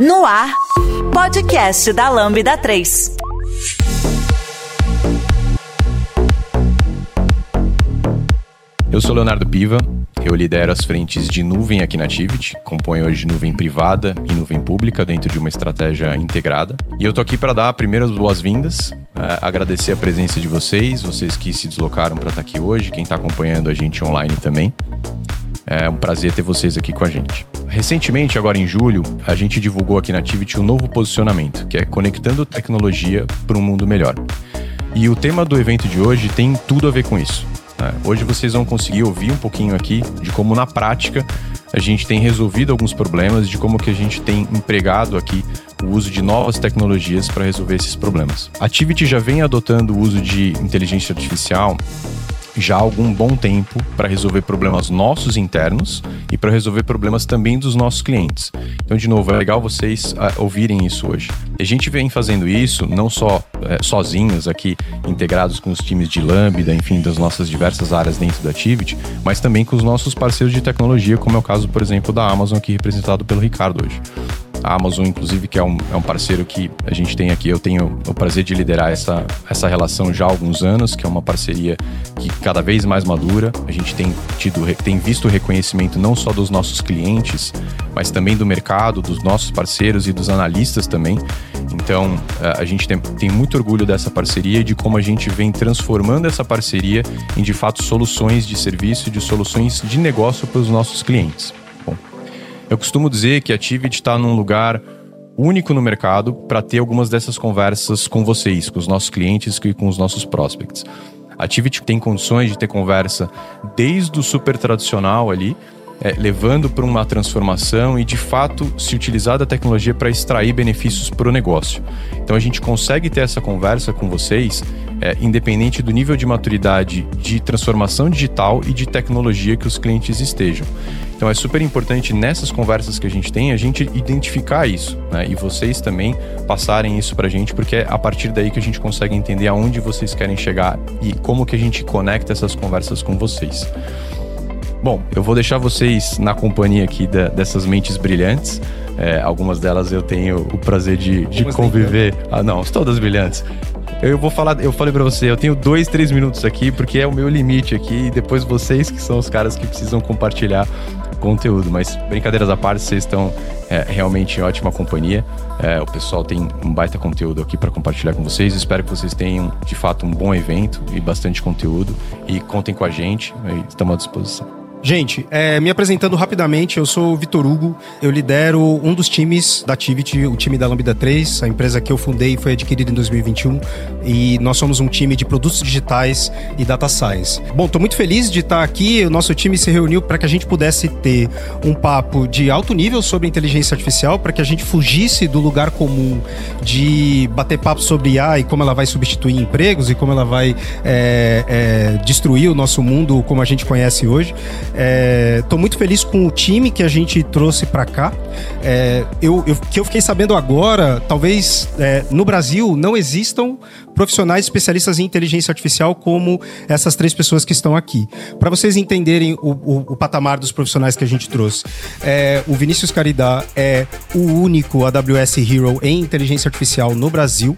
No ar, podcast da Lambda 3. Eu sou Leonardo Piva, eu lidero as frentes de nuvem aqui na Tivit, componho hoje nuvem privada e nuvem pública dentro de uma estratégia integrada. E eu tô aqui para dar primeiras boas-vindas, é, agradecer a presença de vocês, vocês que se deslocaram para estar tá aqui hoje, quem está acompanhando a gente online também. É um prazer ter vocês aqui com a gente. Recentemente, agora em julho, a gente divulgou aqui na Activity um novo posicionamento, que é conectando tecnologia para um mundo melhor. E o tema do evento de hoje tem tudo a ver com isso. Né? Hoje vocês vão conseguir ouvir um pouquinho aqui de como na prática a gente tem resolvido alguns problemas, de como que a gente tem empregado aqui o uso de novas tecnologias para resolver esses problemas. A Activity já vem adotando o uso de inteligência artificial já há algum bom tempo para resolver problemas nossos internos e para resolver problemas também dos nossos clientes. Então, de novo, é legal vocês uh, ouvirem isso hoje. A gente vem fazendo isso não só uh, sozinhos aqui, integrados com os times de Lambda, enfim, das nossas diversas áreas dentro da Activity, mas também com os nossos parceiros de tecnologia, como é o caso, por exemplo, da Amazon, aqui representado pelo Ricardo hoje. A Amazon, inclusive, que é um, é um parceiro que a gente tem aqui. Eu tenho o prazer de liderar essa, essa relação já há alguns anos, que é uma parceria que cada vez mais madura. A gente tem, tido, tem visto reconhecimento não só dos nossos clientes, mas também do mercado, dos nossos parceiros e dos analistas também. Então, a gente tem, tem muito orgulho dessa parceria e de como a gente vem transformando essa parceria em, de fato, soluções de serviço, de soluções de negócio para os nossos clientes. Eu costumo dizer que a Tivit está num lugar único no mercado para ter algumas dessas conversas com vocês, com os nossos clientes e com os nossos prospects. A Tivit tem condições de ter conversa desde o super tradicional ali, é, levando para uma transformação e de fato se utilizar da tecnologia para extrair benefícios para o negócio. Então a gente consegue ter essa conversa com vocês, é, independente do nível de maturidade de transformação digital e de tecnologia que os clientes estejam. Então é super importante nessas conversas que a gente tem a gente identificar isso, né? E vocês também passarem isso para a gente, porque é a partir daí que a gente consegue entender aonde vocês querem chegar e como que a gente conecta essas conversas com vocês. Bom, eu vou deixar vocês na companhia aqui da, dessas mentes brilhantes. É, algumas delas eu tenho o prazer de, de conviver. Ah, não, todas brilhantes. Eu vou falar, eu falei para você, eu tenho dois, três minutos aqui, porque é o meu limite aqui, e depois vocês que são os caras que precisam compartilhar conteúdo. Mas brincadeiras à parte, vocês estão é, realmente em ótima companhia. É, o pessoal tem um baita conteúdo aqui para compartilhar com vocês. Espero que vocês tenham de fato um bom evento e bastante conteúdo. E contem com a gente, estamos à disposição. Gente, é, me apresentando rapidamente, eu sou o Vitor Hugo, eu lidero um dos times da Activity, o time da Lambda 3, a empresa que eu fundei foi adquirida em 2021 e nós somos um time de produtos digitais e data science. Bom, estou muito feliz de estar aqui, o nosso time se reuniu para que a gente pudesse ter um papo de alto nível sobre inteligência artificial, para que a gente fugisse do lugar comum de bater papo sobre IA e como ela vai substituir empregos e como ela vai é, é, destruir o nosso mundo como a gente conhece hoje. Estou é, muito feliz com o time que a gente trouxe para cá. É, eu, eu, que eu fiquei sabendo agora, talvez é, no Brasil não existam profissionais especialistas em inteligência artificial como essas três pessoas que estão aqui. Para vocês entenderem o, o, o, patamar dos profissionais que a gente trouxe, é, o Vinícius Caridá é o único AWS Hero em inteligência artificial no Brasil.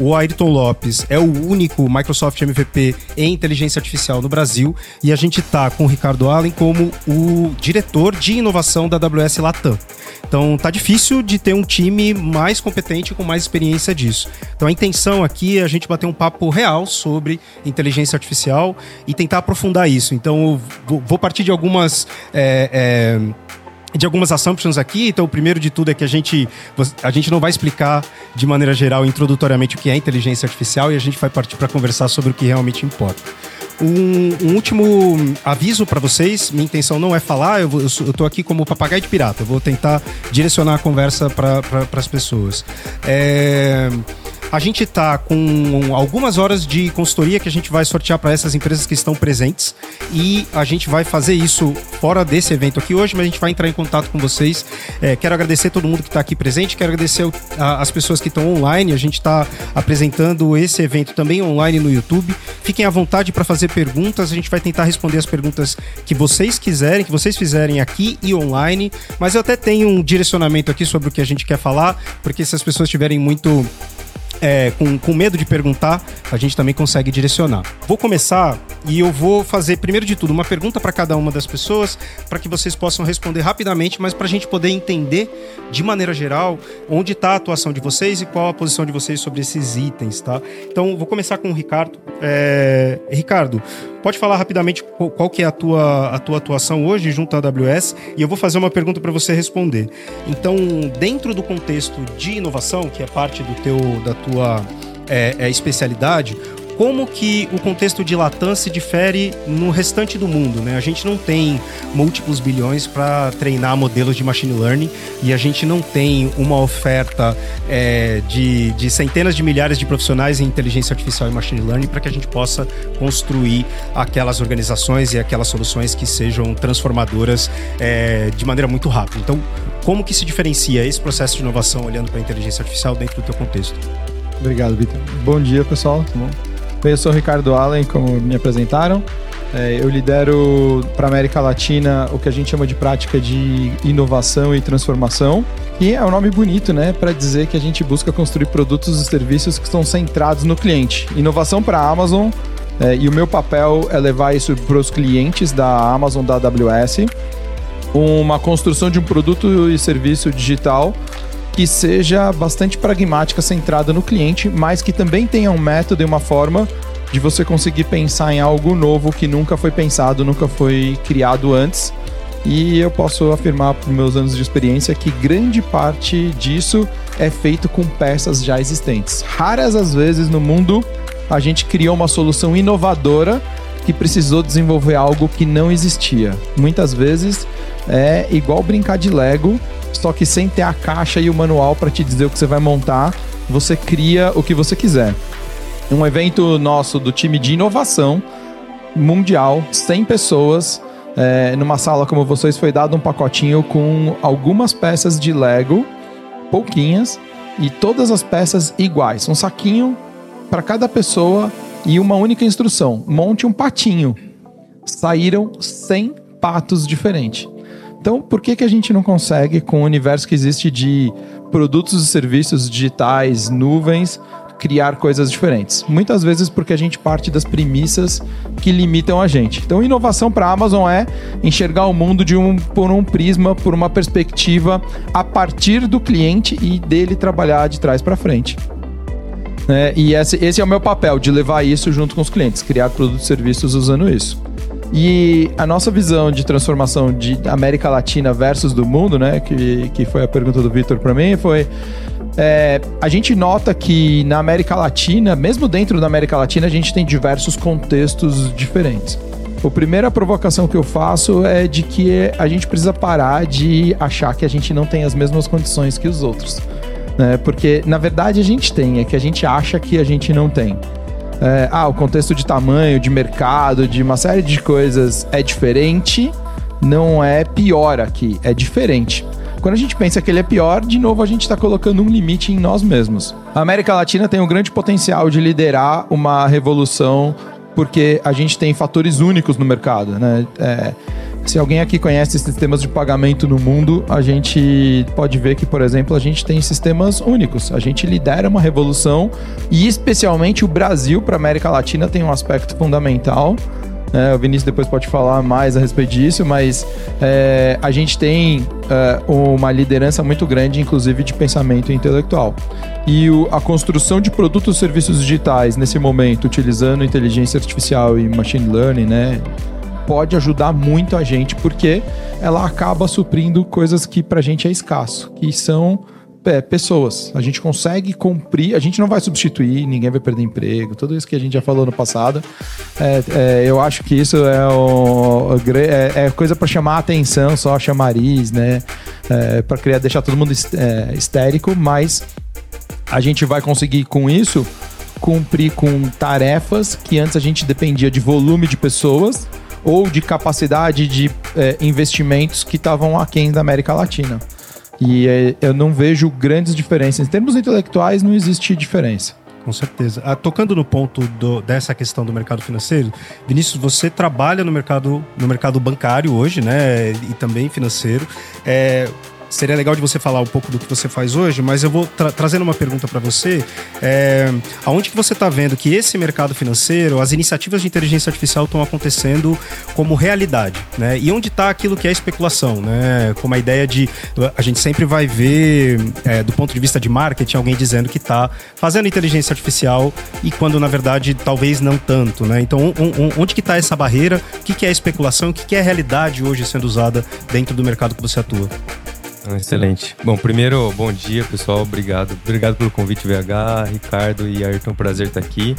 O Ayrton Lopes é o único Microsoft MVP em inteligência artificial no Brasil. E a gente tá com o Ricardo Allen como o diretor de inovação da AWS Latam. Então tá difícil de ter um time mais competente com mais experiência disso. Então a intenção aqui é a gente bater um papo real sobre inteligência artificial e tentar aprofundar isso. Então vou partir de algumas. É, é, de algumas assumptions aqui. Então, o primeiro de tudo é que a gente, a gente não vai explicar de maneira geral, introdutoriamente, o que é inteligência artificial e a gente vai partir para conversar sobre o que realmente importa. Um, um último aviso para vocês: minha intenção não é falar, eu, tô aqui como papagaio de pirata, eu vou tentar direcionar a conversa para pra, as pessoas. É. A gente tá com algumas horas de consultoria que a gente vai sortear para essas empresas que estão presentes e a gente vai fazer isso fora desse evento aqui hoje, mas a gente vai entrar em contato com vocês. É, quero agradecer todo mundo que está aqui presente, quero agradecer as pessoas que estão online. A gente está apresentando esse evento também online no YouTube. Fiquem à vontade para fazer perguntas. A gente vai tentar responder as perguntas que vocês quiserem, que vocês fizerem aqui e online. Mas eu até tenho um direcionamento aqui sobre o que a gente quer falar, porque se as pessoas tiverem muito é, com, com medo de perguntar, a gente também consegue direcionar. Vou começar e eu vou fazer, primeiro de tudo, uma pergunta para cada uma das pessoas, para que vocês possam responder rapidamente, mas para a gente poder entender, de maneira geral, onde está a atuação de vocês e qual a posição de vocês sobre esses itens, tá? Então, vou começar com o Ricardo. É... Ricardo, pode falar rapidamente qual que é a tua, a tua atuação hoje junto à AWS e eu vou fazer uma pergunta para você responder. Então, dentro do contexto de inovação, que é parte do teu, da tua é, é, especialidade, como que o contexto de Latam se difere no restante do mundo, né? A gente não tem múltiplos bilhões para treinar modelos de machine learning e a gente não tem uma oferta é, de, de, centenas de milhares de profissionais em inteligência artificial e machine learning para que a gente possa construir aquelas organizações e aquelas soluções que sejam transformadoras é, de maneira muito rápida. Então, como que se diferencia esse processo de inovação olhando para a inteligência artificial dentro do teu contexto? Obrigado, Vitor. Bom dia, pessoal. Tudo bom? Eu sou o Ricardo Allen, como me apresentaram. É, eu lidero para a América Latina o que a gente chama de prática de inovação e transformação. E é um nome bonito, né, para dizer que a gente busca construir produtos e serviços que estão centrados no cliente. Inovação para a Amazon, é, e o meu papel é levar isso para os clientes da Amazon, da AWS. Uma construção de um produto e serviço digital que seja bastante pragmática, centrada no cliente, mas que também tenha um método e uma forma de você conseguir pensar em algo novo que nunca foi pensado, nunca foi criado antes. E eu posso afirmar, por meus anos de experiência, que grande parte disso é feito com peças já existentes. Raras as vezes no mundo a gente criou uma solução inovadora que precisou desenvolver algo que não existia. Muitas vezes é igual brincar de Lego, só que sem ter a caixa e o manual para te dizer o que você vai montar, você cria o que você quiser. Um evento nosso do time de inovação mundial, 100 pessoas, é, numa sala como vocês, foi dado um pacotinho com algumas peças de Lego, pouquinhas, e todas as peças iguais. Um saquinho para cada pessoa e uma única instrução: monte um patinho. Saíram 100 patos diferentes. Então, por que, que a gente não consegue, com o universo que existe de produtos e serviços digitais, nuvens, criar coisas diferentes? Muitas vezes porque a gente parte das premissas que limitam a gente. Então, inovação para a Amazon é enxergar o mundo de um, por um prisma, por uma perspectiva a partir do cliente e dele trabalhar de trás para frente. É, e esse, esse é o meu papel, de levar isso junto com os clientes, criar produtos e serviços usando isso. E a nossa visão de transformação de América Latina versus do mundo, né? Que, que foi a pergunta do Vitor para mim, foi. É, a gente nota que na América Latina, mesmo dentro da América Latina, a gente tem diversos contextos diferentes. A primeira provocação que eu faço é de que a gente precisa parar de achar que a gente não tem as mesmas condições que os outros. Né? Porque, na verdade, a gente tem, é que a gente acha que a gente não tem é, ah, o contexto de tamanho, de mercado, de uma série de coisas é diferente, não é pior aqui, é diferente. Quando a gente pensa que ele é pior, de novo a gente está colocando um limite em nós mesmos. A América Latina tem um grande potencial de liderar uma revolução porque a gente tem fatores únicos no mercado, né? É, se alguém aqui conhece sistemas de pagamento no mundo, a gente pode ver que, por exemplo, a gente tem sistemas únicos. A gente lidera uma revolução e, especialmente, o Brasil para a América Latina tem um aspecto fundamental. É, o Vinícius depois pode falar mais a respeito disso, mas é, a gente tem é, uma liderança muito grande, inclusive de pensamento intelectual. E o, a construção de produtos e serviços digitais nesse momento, utilizando inteligência artificial e machine learning, né? Pode ajudar muito a gente, porque ela acaba suprindo coisas que pra gente é escasso, que são é, pessoas. A gente consegue cumprir, a gente não vai substituir, ninguém vai perder emprego, tudo isso que a gente já falou no passado. É, é, eu acho que isso é, o, é, é coisa para chamar a atenção, só chamariz, né? É, para criar, deixar todo mundo é, histérico, mas a gente vai conseguir com isso cumprir com tarefas que antes a gente dependia de volume de pessoas ou de capacidade de é, investimentos que estavam aquém da América Latina. E é, eu não vejo grandes diferenças. Em termos intelectuais, não existe diferença. Com certeza. Ah, tocando no ponto do, dessa questão do mercado financeiro, Vinícius, você trabalha no mercado, no mercado bancário hoje, né? E também financeiro. É, seria legal de você falar um pouco do que você faz hoje, mas eu vou tra trazendo uma pergunta para você. É, aonde que você está vendo que esse mercado financeiro, as iniciativas de inteligência artificial estão acontecendo como realidade, né? E onde está aquilo que é especulação, né? Como a ideia de a gente sempre vai ver é, do ponto de vista de marketing alguém dizendo que está fazendo inteligência artificial e quando na verdade talvez não tanto, né? Então onde que está essa barreira? O que, que é especulação? O que, que é realidade hoje sendo usada dentro do mercado que você atua? Excelente. Bom, primeiro, bom dia, pessoal. Obrigado. Obrigado pelo convite, VH, Ricardo e Ayrton. Prazer estar aqui.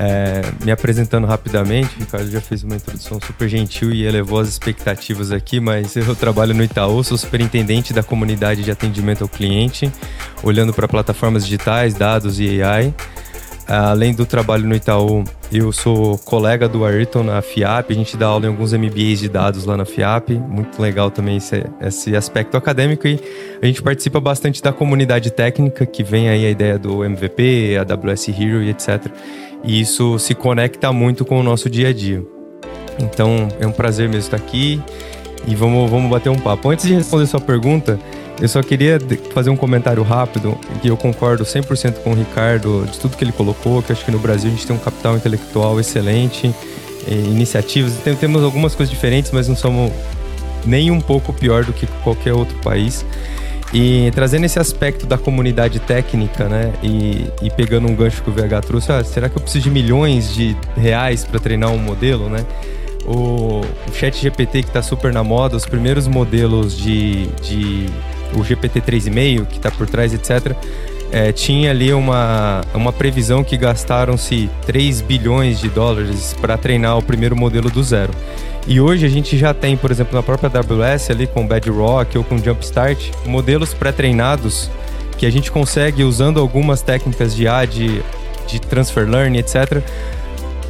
É, me apresentando rapidamente, o Ricardo já fez uma introdução super gentil e elevou as expectativas aqui, mas eu trabalho no Itaú, sou superintendente da comunidade de atendimento ao cliente, olhando para plataformas digitais, dados e AI. Além do trabalho no Itaú, eu sou colega do Ayrton na FIAP, a gente dá aula em alguns MBAs de dados lá na FIAP, muito legal também esse, esse aspecto acadêmico e a gente participa bastante da comunidade técnica, que vem aí a ideia do MVP, AWS Hero e etc. E isso se conecta muito com o nosso dia a dia. Então é um prazer mesmo estar aqui e vamos, vamos bater um papo. Antes de responder sua pergunta, eu só queria fazer um comentário rápido, que eu concordo 100% com o Ricardo, de tudo que ele colocou, que acho que no Brasil a gente tem um capital intelectual excelente, iniciativas, temos algumas coisas diferentes, mas não somos nem um pouco pior do que qualquer outro país. E trazendo esse aspecto da comunidade técnica, né? E, e pegando um gancho que o VH trouxe, ah, será que eu preciso de milhões de reais para treinar um modelo, né? O, o Chat GPT que está super na moda, os primeiros modelos de, de o GPT 3,5 que está por trás, etc., é, tinha ali uma, uma previsão que gastaram-se 3 bilhões de dólares para treinar o primeiro modelo do zero. E hoje a gente já tem, por exemplo, na própria AWS ali com Bedrock ou com Jumpstart, modelos pré-treinados que a gente consegue, usando algumas técnicas de A, de, de transfer learning, etc.,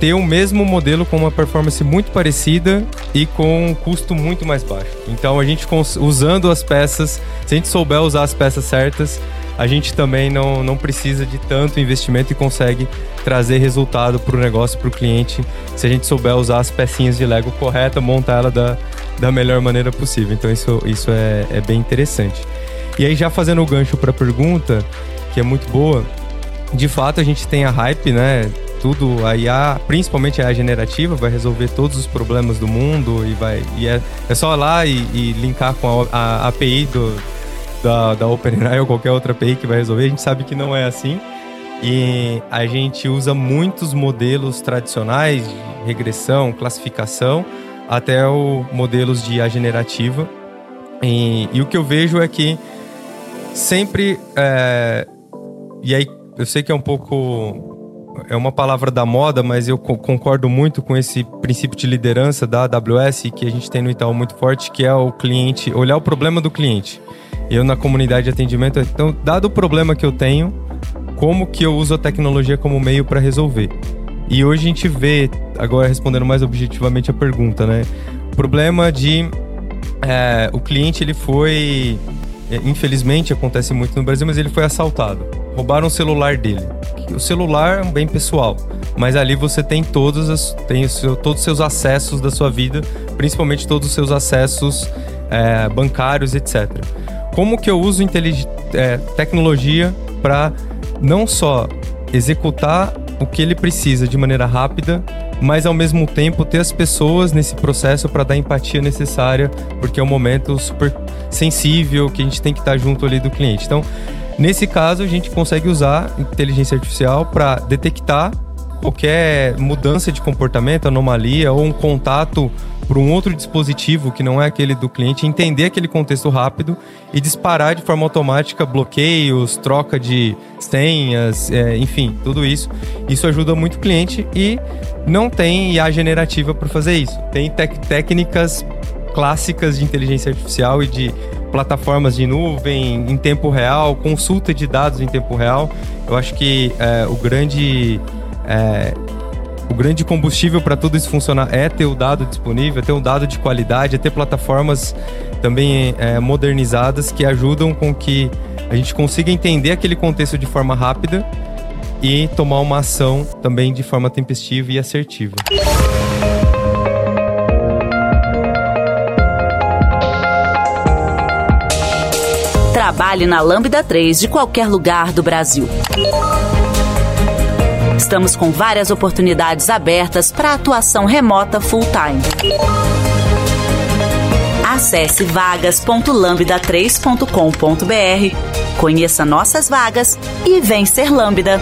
ter o mesmo modelo com uma performance muito parecida e com um custo muito mais baixo. Então a gente usando as peças, se a gente souber usar as peças certas, a gente também não, não precisa de tanto investimento e consegue trazer resultado para o negócio, para o cliente, se a gente souber usar as pecinhas de Lego correta, montar ela da, da melhor maneira possível. Então isso, isso é, é bem interessante. E aí já fazendo o gancho para a pergunta, que é muito boa, de fato a gente tem a hype, né? Tudo a IA, principalmente a IA generativa, vai resolver todos os problemas do mundo e vai e é, é só lá e, e linkar com a, a API do, da, da OpenAI ou qualquer outra API que vai resolver. A gente sabe que não é assim. E a gente usa muitos modelos tradicionais de regressão, classificação, até o modelos de IA generativa. E, e o que eu vejo é que sempre. É, e aí eu sei que é um pouco é uma palavra da moda, mas eu concordo muito com esse princípio de liderança da AWS que a gente tem no Itaú muito forte, que é o cliente, olhar o problema do cliente. Eu na comunidade de atendimento, então, dado o problema que eu tenho, como que eu uso a tecnologia como meio para resolver? E hoje a gente vê, agora respondendo mais objetivamente a pergunta, né? O problema de é, o cliente ele foi, é, infelizmente acontece muito no Brasil, mas ele foi assaltado roubaram o celular dele. O celular é um bem pessoal, mas ali você tem todos, as, tem seu, todos os seus acessos da sua vida, principalmente todos os seus acessos é, bancários, etc. Como que eu uso é, tecnologia para não só executar o que ele precisa de maneira rápida, mas ao mesmo tempo ter as pessoas nesse processo para dar a empatia necessária, porque é um momento super sensível que a gente tem que estar junto ali do cliente. Então, Nesse caso, a gente consegue usar inteligência artificial para detectar qualquer mudança de comportamento, anomalia ou um contato por um outro dispositivo que não é aquele do cliente, entender aquele contexto rápido e disparar de forma automática bloqueios, troca de senhas, é, enfim, tudo isso. Isso ajuda muito o cliente e não tem IA generativa para fazer isso. Tem técnicas clássicas de inteligência artificial e de plataformas de nuvem em tempo real, consulta de dados em tempo real. Eu acho que é, o grande é, o grande combustível para tudo isso funcionar é ter o dado disponível, é ter um dado de qualidade, é ter plataformas também é, modernizadas que ajudam com que a gente consiga entender aquele contexto de forma rápida e tomar uma ação também de forma tempestiva e assertiva. Trabalhe na Lambda 3 de qualquer lugar do Brasil. Estamos com várias oportunidades abertas para atuação remota full-time. Acesse vagas.lambda3.com.br, conheça nossas vagas e vem ser Lambda.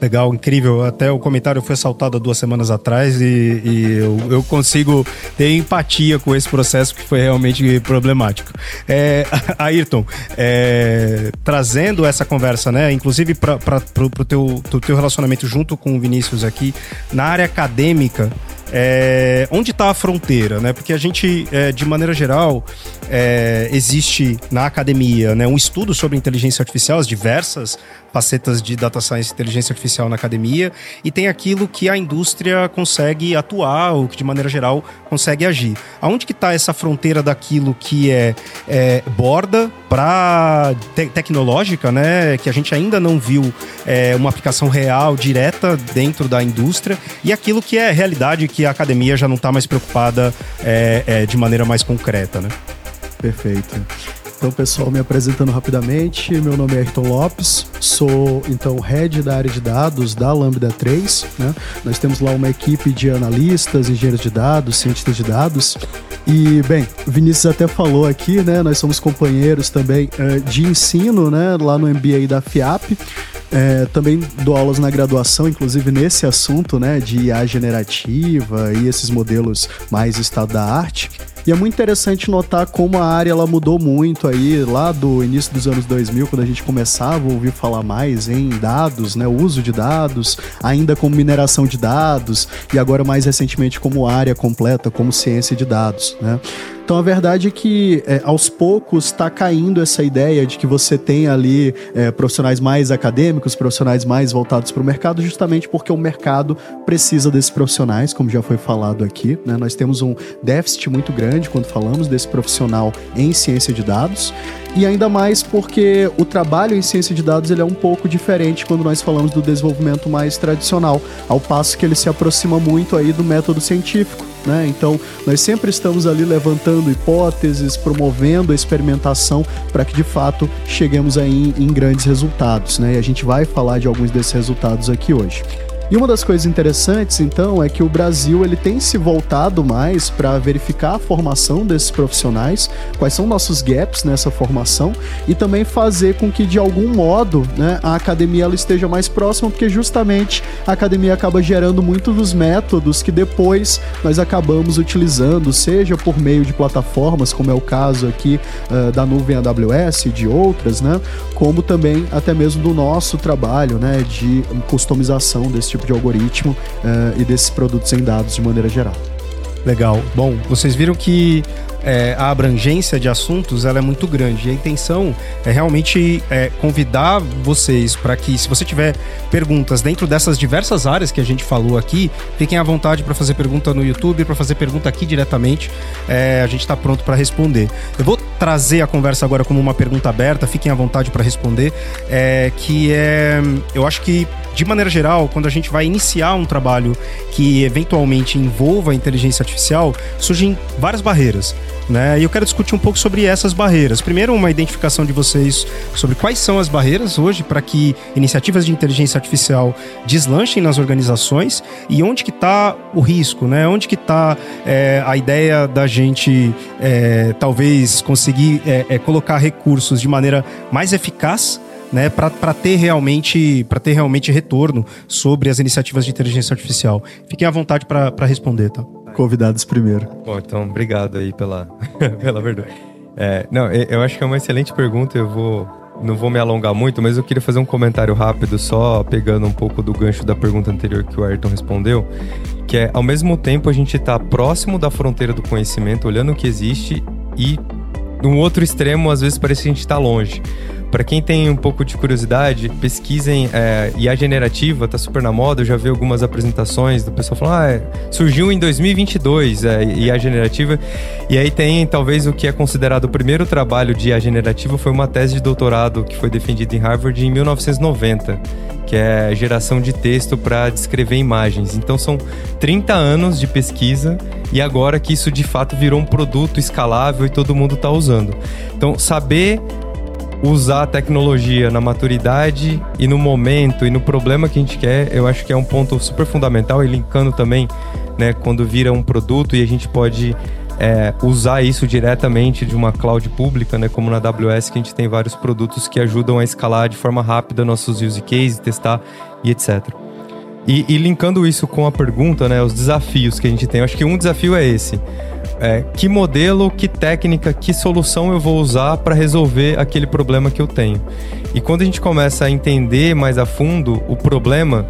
Legal, incrível. Até o comentário foi saltado há duas semanas atrás e, e eu, eu, consigo ter empatia com esse processo que foi realmente problemático. É, Ayrton, é, trazendo essa conversa, né, inclusive para o teu, teu relacionamento junto com o Vinícius aqui, na área acadêmica, é, onde está a fronteira, né? Porque a gente, é, de maneira geral, é, existe na academia né, um estudo sobre inteligência artificial, as diversas facetas de data science e inteligência artificial na academia, e tem aquilo que a indústria consegue atuar, ou que de maneira geral consegue agir. Aonde que está essa fronteira daquilo que é, é borda para te tecnológica, né? Que a gente ainda não viu é, uma aplicação real, direta dentro da indústria, e aquilo que é realidade que a academia já não está mais preocupada é, é, de maneira mais concreta, né? Perfeito. Então, pessoal, me apresentando rapidamente, meu nome é Ayrton Lopes, sou então head da área de dados da Lambda 3. Né? Nós temos lá uma equipe de analistas, engenheiros de dados, cientistas de dados. E, bem, o Vinícius até falou aqui, né? Nós somos companheiros também uh, de ensino, né? Lá no MBA da FIAP. É, também dou aulas na graduação, inclusive nesse assunto, né, de IA generativa e esses modelos mais estado da arte. E é muito interessante notar como a área ela mudou muito aí lá do início dos anos 2000, quando a gente começava a ouvir falar mais em dados, né, o uso de dados, ainda como mineração de dados e agora mais recentemente como área completa, como ciência de dados, né? Então a verdade é que é, aos poucos está caindo essa ideia de que você tem ali é, profissionais mais acadêmicos, profissionais mais voltados para o mercado, justamente porque o mercado precisa desses profissionais, como já foi falado aqui. Né? Nós temos um déficit muito grande quando falamos desse profissional em ciência de dados e ainda mais porque o trabalho em ciência de dados ele é um pouco diferente quando nós falamos do desenvolvimento mais tradicional, ao passo que ele se aproxima muito aí do método científico. Né? Então, nós sempre estamos ali levantando hipóteses, promovendo a experimentação para que de fato cheguemos aí em, em grandes resultados. Né? E a gente vai falar de alguns desses resultados aqui hoje. E uma das coisas interessantes, então, é que o Brasil ele tem se voltado mais para verificar a formação desses profissionais, quais são nossos gaps nessa formação e também fazer com que de algum modo, né, a academia ela esteja mais próxima, porque justamente a academia acaba gerando muitos dos métodos que depois nós acabamos utilizando, seja por meio de plataformas, como é o caso aqui uh, da nuvem AWS e de outras, né, como também até mesmo do nosso trabalho, né, de customização desse tipo de algoritmo uh, e desses produtos em dados de maneira geral. Legal. Bom, vocês viram que é, a abrangência de assuntos ela é muito grande. E a intenção é realmente é, convidar vocês para que, se você tiver perguntas dentro dessas diversas áreas que a gente falou aqui, fiquem à vontade para fazer pergunta no YouTube, para fazer pergunta aqui diretamente. É, a gente está pronto para responder. Eu vou trazer a conversa agora como uma pergunta aberta, fiquem à vontade para responder. É, que é, eu acho que de maneira geral, quando a gente vai iniciar um trabalho que eventualmente envolva a inteligência artificial, surgem várias barreiras. Né? E eu quero discutir um pouco sobre essas barreiras. Primeiro, uma identificação de vocês sobre quais são as barreiras hoje para que iniciativas de inteligência artificial deslanchem nas organizações e onde que está o risco, né? Onde que está é, a ideia da gente é, talvez conseguir é, é colocar recursos de maneira mais eficaz né, para ter realmente para ter realmente retorno sobre as iniciativas de inteligência artificial. Fiquem à vontade para responder, tá? Convidados primeiro. Bom, então obrigado aí pela pela verdade. É, não, eu acho que é uma excelente pergunta. Eu vou não vou me alongar muito, mas eu queria fazer um comentário rápido, só pegando um pouco do gancho da pergunta anterior que o Ayrton respondeu, que é, ao mesmo tempo, a gente está próximo da fronteira do conhecimento, olhando o que existe, e no outro extremo, às vezes parece que a gente está longe. Para quem tem um pouco de curiosidade, pesquisem é, IA generativa, tá super na moda. Eu já vi algumas apresentações do pessoal falando, ah, é, surgiu em 2022 é, IA generativa. E aí tem talvez o que é considerado o primeiro trabalho de IA generativa foi uma tese de doutorado que foi defendida em Harvard em 1990 que é geração de texto para descrever imagens. Então são 30 anos de pesquisa e agora que isso de fato virou um produto escalável e todo mundo está usando. Então saber usar a tecnologia na maturidade e no momento e no problema que a gente quer, eu acho que é um ponto super fundamental e linkando também, né, quando vira um produto e a gente pode é, usar isso diretamente de uma cloud pública, né, como na AWS, que a gente tem vários produtos que ajudam a escalar de forma rápida nossos use cases, testar e etc. E, e linkando isso com a pergunta, né, os desafios que a gente tem, eu acho que um desafio é esse é, que modelo, que técnica, que solução eu vou usar para resolver aquele problema que eu tenho. E quando a gente começa a entender mais a fundo o problema,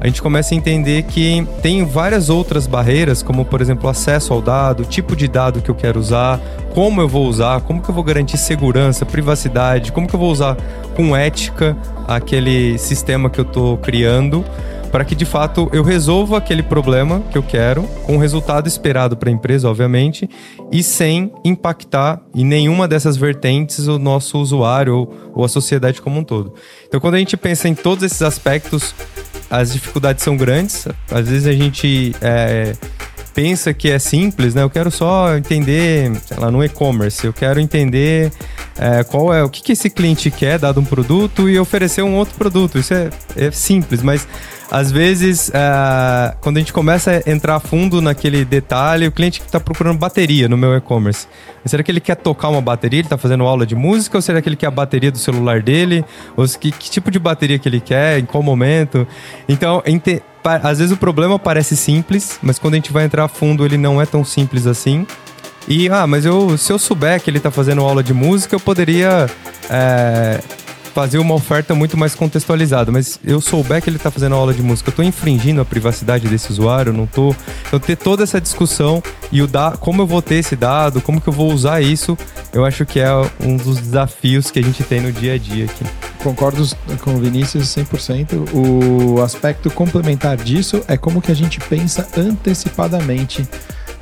a gente começa a entender que tem várias outras barreiras, como por exemplo acesso ao dado, tipo de dado que eu quero usar, como eu vou usar, como que eu vou garantir segurança, privacidade, como que eu vou usar com ética aquele sistema que eu estou criando para que de fato eu resolva aquele problema que eu quero, com o resultado esperado para a empresa, obviamente, e sem impactar em nenhuma dessas vertentes o nosso usuário ou, ou a sociedade como um todo. Então, quando a gente pensa em todos esses aspectos, as dificuldades são grandes. Às vezes a gente é, pensa que é simples, né? Eu quero só entender, sei lá, no e-commerce, eu quero entender é, qual é o que, que esse cliente quer, dado um produto, e oferecer um outro produto. Isso é, é simples, mas às vezes, uh, quando a gente começa a entrar fundo naquele detalhe, o cliente está procurando bateria no meu e-commerce. Será que ele quer tocar uma bateria? Ele está fazendo aula de música? Ou será que ele quer a bateria do celular dele? Ou que, que tipo de bateria que ele quer? Em qual momento? Então, às vezes o problema parece simples, mas quando a gente vai entrar fundo, ele não é tão simples assim. E, ah, mas eu, se eu souber que ele está fazendo aula de música, eu poderia é, fazer uma oferta muito mais contextualizada. Mas eu souber que ele está fazendo aula de música, eu estou infringindo a privacidade desse usuário, não estou. Então, ter toda essa discussão e o da, como eu vou ter esse dado, como que eu vou usar isso, eu acho que é um dos desafios que a gente tem no dia a dia aqui. Concordo com o Vinícius 100%. O aspecto complementar disso é como que a gente pensa antecipadamente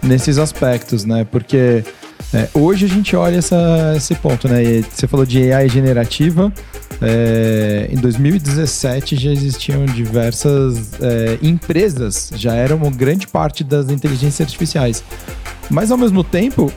nesses aspectos, né? Porque é, hoje a gente olha essa, esse ponto, né? Você falou de AI generativa. É, em 2017 já existiam diversas é, empresas, já eram grande parte das inteligências artificiais. Mas ao mesmo tempo,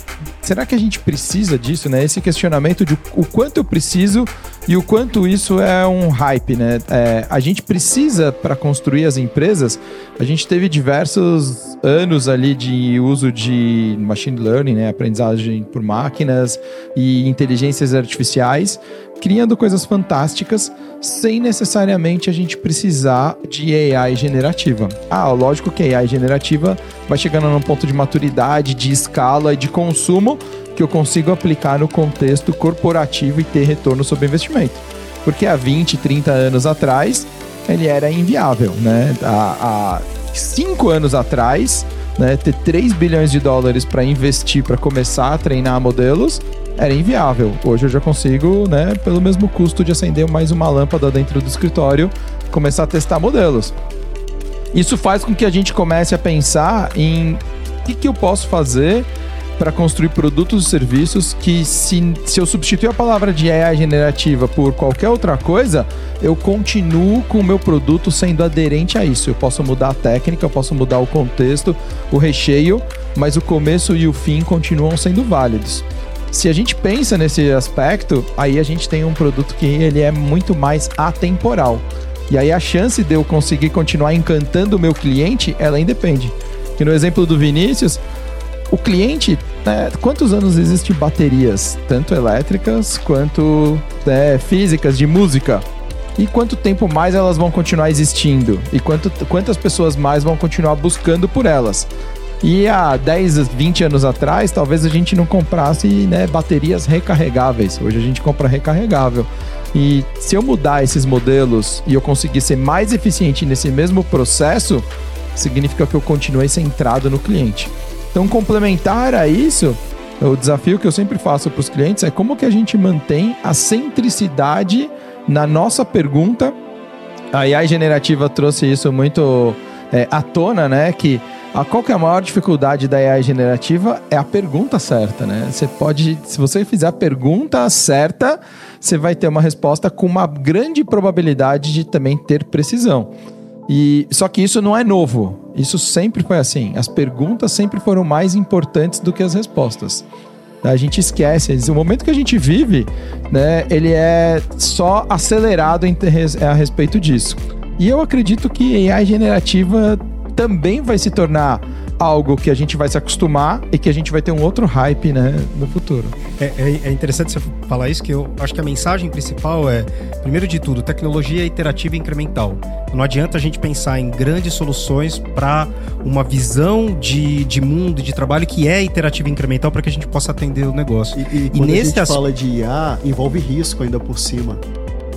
será que a gente precisa disso, né? Esse questionamento de o quanto eu preciso e o quanto isso é um hype, né? É, a gente precisa, para construir as empresas, a gente teve diversos anos ali de uso de machine learning, né? Aprendizagem por máquinas e inteligências artificiais, criando coisas fantásticas sem necessariamente a gente precisar de AI generativa. Ah, lógico que AI generativa vai chegando num ponto de maturidade, de escala e de consumo que eu consigo aplicar no contexto corporativo e ter retorno sobre investimento. Porque há 20, 30 anos atrás, ele era inviável, né? Há, há cinco anos atrás, né, ter 3 bilhões de dólares para investir, para começar a treinar modelos, era inviável. Hoje eu já consigo, né, pelo mesmo custo de acender mais uma lâmpada dentro do escritório, começar a testar modelos. Isso faz com que a gente comece a pensar em o que, que eu posso fazer para construir produtos e serviços que, se, se eu substituir a palavra de AI generativa por qualquer outra coisa, eu continuo com o meu produto sendo aderente a isso. Eu posso mudar a técnica, eu posso mudar o contexto, o recheio, mas o começo e o fim continuam sendo válidos. Se a gente pensa nesse aspecto, aí a gente tem um produto que ele é muito mais atemporal. E aí a chance de eu conseguir continuar encantando o meu cliente, ela independe. Que no exemplo do Vinícius, o cliente, né, quantos anos existem baterias, tanto elétricas quanto né, físicas de música? E quanto tempo mais elas vão continuar existindo? E quanto, quantas pessoas mais vão continuar buscando por elas? E há 10, 20 anos atrás, talvez a gente não comprasse né, baterias recarregáveis. Hoje a gente compra recarregável. E se eu mudar esses modelos e eu conseguir ser mais eficiente nesse mesmo processo, significa que eu continuei centrado no cliente. Então, complementar a isso, o desafio que eu sempre faço para os clientes é como que a gente mantém a centricidade na nossa pergunta. A AI generativa trouxe isso muito é, à tona, né? Que a qual que é a maior dificuldade da AI generativa é a pergunta certa, né? Você pode, se você fizer a pergunta certa, você vai ter uma resposta com uma grande probabilidade de também ter precisão. E só que isso não é novo. Isso sempre foi assim. As perguntas sempre foram mais importantes do que as respostas. A gente esquece. O momento que a gente vive, né, ele é só acelerado a respeito disso. E eu acredito que AI generativa também vai se tornar algo que a gente vai se acostumar e que a gente vai ter um outro hype né, no futuro. É, é, é, interessante você falar isso, que eu acho que a mensagem principal é, primeiro de tudo, tecnologia iterativa e incremental. Não adianta a gente pensar em grandes soluções para uma visão de, de mundo e de trabalho que é iterativa e incremental para que a gente possa atender o negócio. E, e, e nesse a gente as... fala de IA, envolve risco ainda por cima.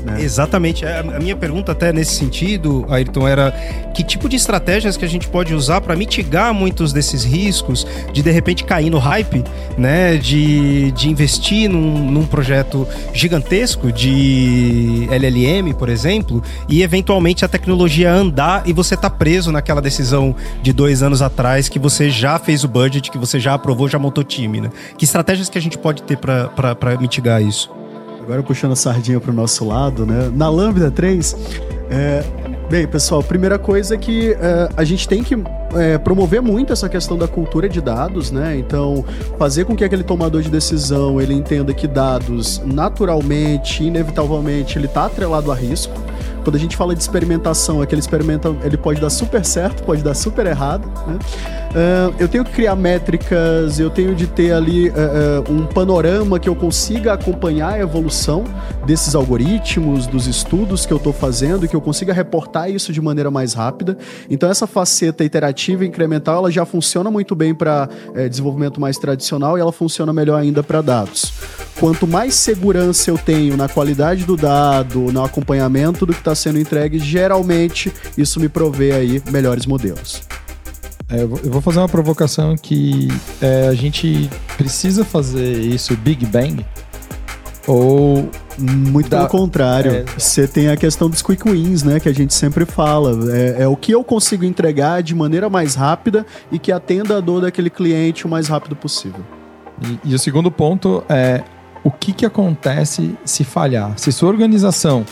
Né? Exatamente. A, a, minha pergunta até nesse sentido, Ayrton, era que tipo de estratégias que a gente pode usar para mitigar muitos desses riscos de de repente cair no hype, né? De, de investir num, num projeto gigantesco de LLM, por exemplo, e eventualmente a tecnologia andar e você tá preso naquela decisão de dois anos atrás que você já fez o budget, que você já aprovou, já montou time, né? Que estratégias que a gente pode ter para mitigar isso? Agora puxando a sardinha para o nosso lado, né? Na Lambda 3, é, Bem, pessoal, primeira coisa é que é, a gente tem que é, promover muito essa questão da cultura de dados, né? Então, fazer com que aquele tomador de decisão ele entenda que dados, naturalmente, inevitavelmente, ele está atrelado a risco. Quando a gente fala de experimentação, aquele experimenta, ele pode dar super certo, pode dar super errado, né? Uh, eu tenho que criar métricas, eu tenho de ter ali uh, uh, um panorama que eu consiga acompanhar a evolução desses algoritmos, dos estudos que eu estou fazendo, que eu consiga reportar isso de maneira mais rápida. Então, essa faceta iterativa e incremental ela já funciona muito bem para eh, desenvolvimento mais tradicional e ela funciona melhor ainda para dados. Quanto mais segurança eu tenho na qualidade do dado, no acompanhamento do que está sendo entregue, geralmente isso me provê aí melhores modelos. É, eu vou fazer uma provocação que é, a gente precisa fazer isso Big Bang ou muito da... pelo contrário. É... Você tem a questão dos quick wins, né? Que a gente sempre fala. É, é, o que eu consigo entregar de maneira mais rápida e que atenda a dor daquele cliente o mais rápido possível. E, e o segundo ponto é o que, que acontece se falhar. Se sua organização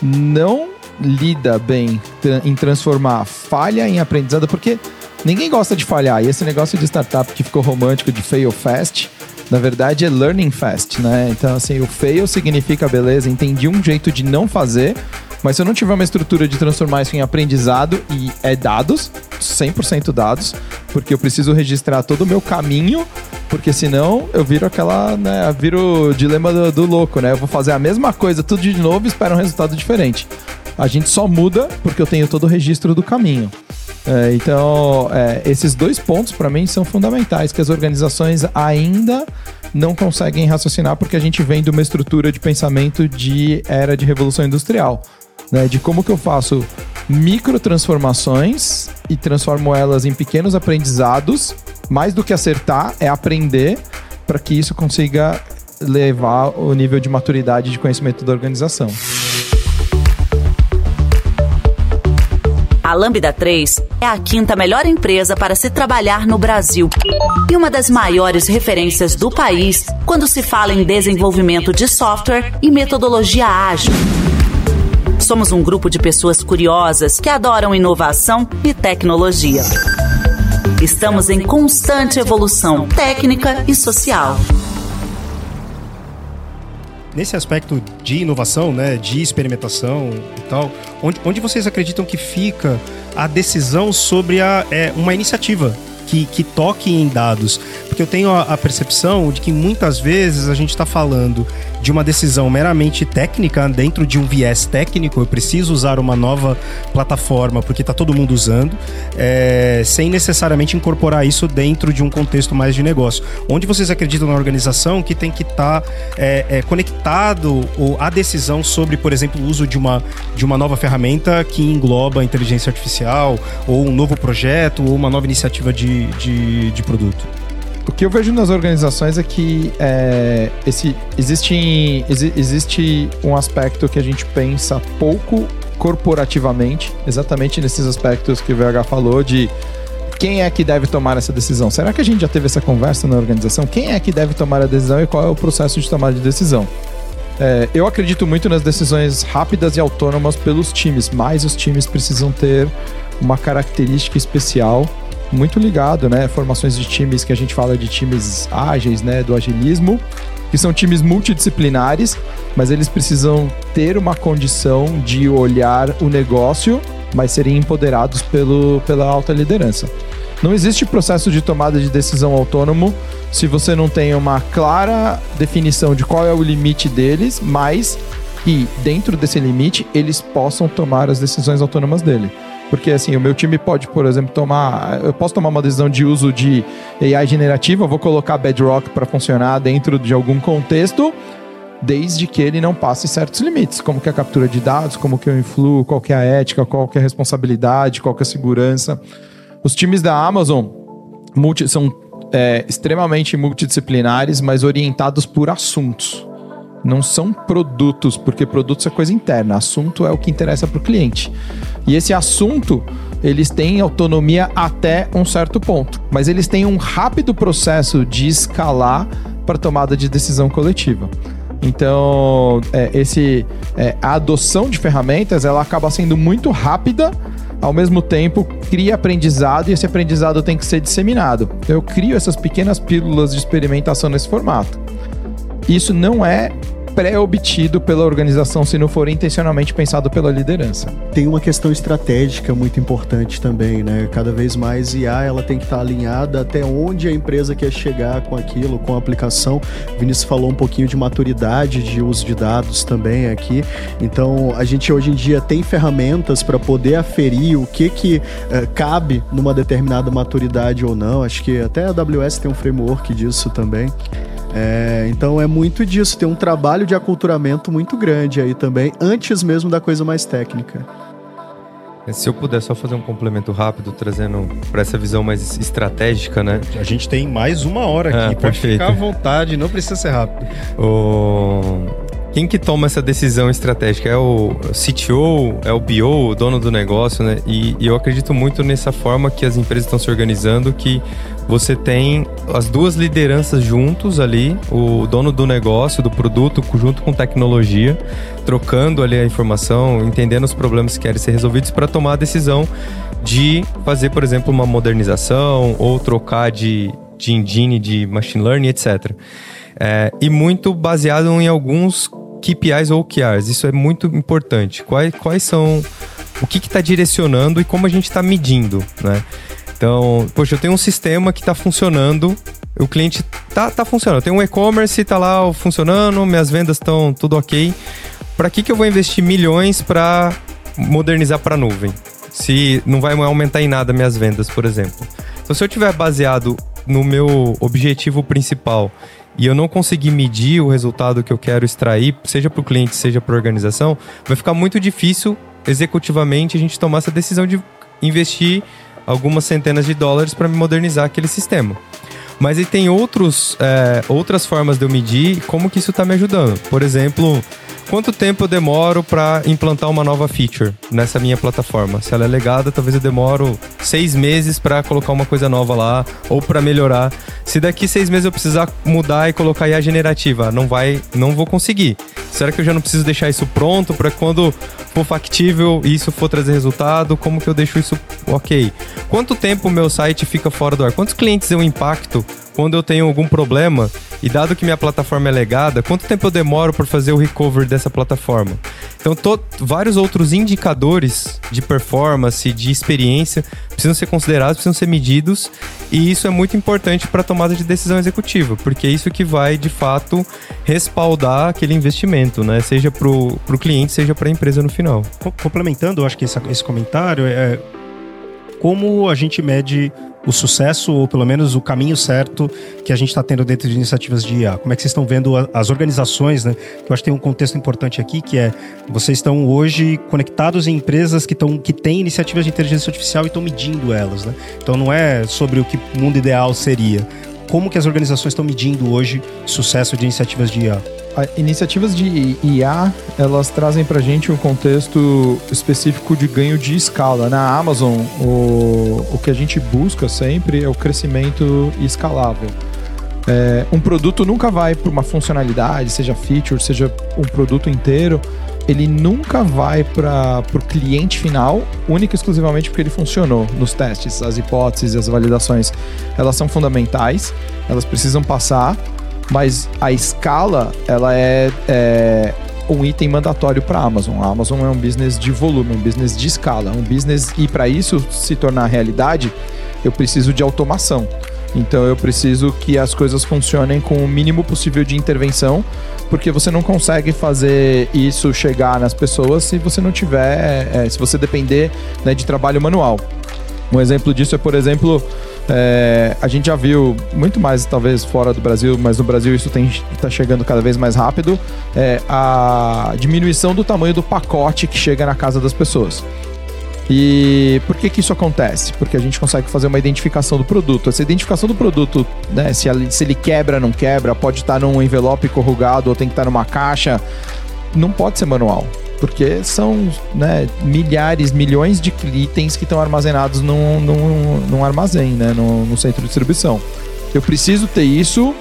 não lida bem em transformar falha em aprendizado, porque Ninguém gosta de falhar. E esse negócio de startup que ficou romântico de fail fast, na verdade é learning fast, né? Então, assim, o fail significa, beleza, entendi um jeito de não fazer, mas se eu não tiver uma estrutura de transformar isso em aprendizado e é dados, 100% dados, porque eu preciso registrar todo o meu caminho, porque senão eu viro aquela, né, viro o dilema do, do louco, né? Eu vou fazer a mesma coisa tudo de novo e espero um resultado diferente. A gente só muda porque eu tenho todo o registro do caminho. É, então, é, esses dois pontos para mim são fundamentais, que as organizações ainda não conseguem raciocinar porque a gente vem de uma estrutura de pensamento de era de revolução industrial, né? De como que eu faço micro transformações e transformo elas em pequenos aprendizados. Mais do que acertar é aprender para que isso consiga levar o nível de maturidade de conhecimento da organização. A Lambda 3 é a quinta melhor empresa para se trabalhar no Brasil e uma das maiores referências do país quando se fala em desenvolvimento de software e metodologia ágil. Somos um grupo de pessoas curiosas que adoram inovação e tecnologia. Estamos em constante evolução técnica e social nesse aspecto de inovação, né, de experimentação e tal, onde, onde vocês acreditam que fica a decisão sobre a, é, uma iniciativa que, que, toque em dados. Porque eu tenho a, a, percepção de que muitas vezes a gente está falando de uma decisão meramente técnica, dentro de um viés técnico, eu preciso usar uma nova plataforma porque está todo mundo usando, é, sem necessariamente incorporar isso dentro de um contexto mais de negócio. Onde vocês acreditam na organização que tem que estar tá, é, é, conectado a decisão sobre, por exemplo, o uso de uma, de uma nova ferramenta que engloba inteligência artificial, ou um novo projeto, ou uma nova iniciativa de, de, de produto? O que eu vejo nas organizações é que é, esse, existe, existe um aspecto que a gente pensa pouco corporativamente, exatamente nesses aspectos que o VH falou de quem é que deve tomar essa decisão? Será que a gente já teve essa conversa na organização? Quem é que deve tomar a decisão e qual é o processo de tomada de decisão? É, eu acredito muito nas decisões rápidas e autônomas pelos times, mas os times precisam ter uma característica especial muito ligado, né? Formações de times que a gente fala de times ágeis, né? Do agilismo, que são times multidisciplinares, mas eles precisam ter uma condição de olhar o negócio, mas serem empoderados pelo, pela alta liderança. Não existe processo de tomada de decisão autônomo se você não tem uma clara definição de qual é o limite deles, mas que dentro desse limite eles possam tomar as decisões autônomas dele. Porque assim, o meu time pode, por exemplo, tomar. Eu posso tomar uma decisão de uso de AI generativa, vou colocar Bedrock para funcionar dentro de algum contexto, desde que ele não passe certos limites, como que é a captura de dados, como que eu influo, qual que é a ética, qual que é a responsabilidade, qual que é a segurança. Os times da Amazon multi, são é, extremamente multidisciplinares, mas orientados por assuntos não são produtos, porque produtos é coisa interna, assunto é o que interessa para o cliente. E esse assunto, eles têm autonomia até um certo ponto, mas eles têm um rápido processo de escalar para tomada de decisão coletiva. Então, é, esse, é, a adoção de ferramentas ela acaba sendo muito rápida, ao mesmo tempo cria aprendizado e esse aprendizado tem que ser disseminado. Eu crio essas pequenas pílulas de experimentação nesse formato. Isso não é pré-obtido pela organização se não for intencionalmente pensado pela liderança. Tem uma questão estratégica muito importante também, né? Cada vez mais IA ela tem que estar alinhada até onde a empresa quer chegar com aquilo, com a aplicação. O Vinícius falou um pouquinho de maturidade de uso de dados também aqui. Então, a gente hoje em dia tem ferramentas para poder aferir o que que uh, cabe numa determinada maturidade ou não. Acho que até a AWS tem um framework disso também. É, então é muito disso, tem um trabalho de aculturamento muito grande aí também, antes mesmo da coisa mais técnica. É, se eu puder só fazer um complemento rápido, trazendo para essa visão mais estratégica, né? A gente tem mais uma hora aqui, ah, pode perfeito. ficar à vontade, não precisa ser rápido. O... Quem que toma essa decisão estratégica? É o CTO, é o BO, o dono do negócio, né? E, e eu acredito muito nessa forma que as empresas estão se organizando, que você tem as duas lideranças juntos ali, o dono do negócio, do produto, junto com tecnologia, trocando ali a informação, entendendo os problemas que querem ser resolvidos para tomar a decisão de fazer, por exemplo, uma modernização ou trocar de, de engine, de machine learning, etc. É, e muito baseado em alguns KPIs ou OKRs. Isso é muito importante. Quais, quais são. O que está direcionando e como a gente está medindo, né? Então, poxa, eu tenho um sistema que está funcionando, o cliente tá, tá funcionando. Eu tenho um e-commerce, está lá funcionando, minhas vendas estão tudo ok. Para que, que eu vou investir milhões para modernizar para nuvem? Se não vai aumentar em nada minhas vendas, por exemplo. Então, se eu tiver baseado no meu objetivo principal e eu não conseguir medir o resultado que eu quero extrair, seja para o cliente, seja para a organização, vai ficar muito difícil executivamente a gente tomar essa decisão de investir algumas centenas de dólares para modernizar aquele sistema. Mas ele tem outros, é, outras formas de eu medir como que isso está me ajudando. Por exemplo, quanto tempo eu demoro para implantar uma nova feature nessa minha plataforma? Se ela é legada, talvez eu demoro seis meses para colocar uma coisa nova lá ou para melhorar. Se daqui seis meses eu precisar mudar e colocar IA generativa, não vai, não vou conseguir. Será que eu já não preciso deixar isso pronto para quando for factível e isso for trazer resultado, como que eu deixo isso ok? Quanto tempo o meu site fica fora do ar? Quantos clientes eu impacto quando eu tenho algum problema? E dado que minha plataforma é legada, quanto tempo eu demoro para fazer o recovery dessa plataforma? Então, to, vários outros indicadores de performance, de experiência, precisam ser considerados, precisam ser medidos, e isso é muito importante para a tomada de decisão executiva, porque é isso que vai, de fato, respaldar aquele investimento, né? Seja para o cliente, seja para a empresa no final. Complementando, eu acho que esse, esse comentário é como a gente mede o sucesso, ou pelo menos o caminho certo que a gente está tendo dentro de iniciativas de IA? Como é que vocês estão vendo as organizações, né? Eu acho que tem um contexto importante aqui, que é vocês estão hoje conectados em empresas que, estão, que têm iniciativas de inteligência artificial e estão medindo elas, né? Então não é sobre o que mundo ideal seria. Como que as organizações estão medindo hoje sucesso de iniciativas de IA? Iniciativas de IA, elas trazem para gente um contexto específico de ganho de escala. Na Amazon, o, o que a gente busca sempre é o crescimento escalável. É, um produto nunca vai para uma funcionalidade, seja feature, seja um produto inteiro, ele nunca vai para o cliente final, única e exclusivamente porque ele funcionou nos testes. As hipóteses as validações, elas são fundamentais, elas precisam passar mas a escala ela é, é um item mandatório para a Amazon. A Amazon é um business de volume, um business de escala, um business e para isso se tornar realidade, eu preciso de automação. Então eu preciso que as coisas funcionem com o mínimo possível de intervenção, porque você não consegue fazer isso chegar nas pessoas se você não tiver, é, se você depender né, de trabalho manual. Um exemplo disso é, por exemplo, é, a gente já viu muito mais, talvez, fora do Brasil, mas no Brasil isso está chegando cada vez mais rápido, é, a diminuição do tamanho do pacote que chega na casa das pessoas. E por que, que isso acontece? Porque a gente consegue fazer uma identificação do produto. Essa identificação do produto, né, se, ele quebra, não quebra, pode estar num envelope corrugado ou tem que estar numa caixa, não pode ser manual porque são né, milhares, milhões de itens que estão armazenados num, num, num armazém, né, centro de distribuição. Eu preciso ter isso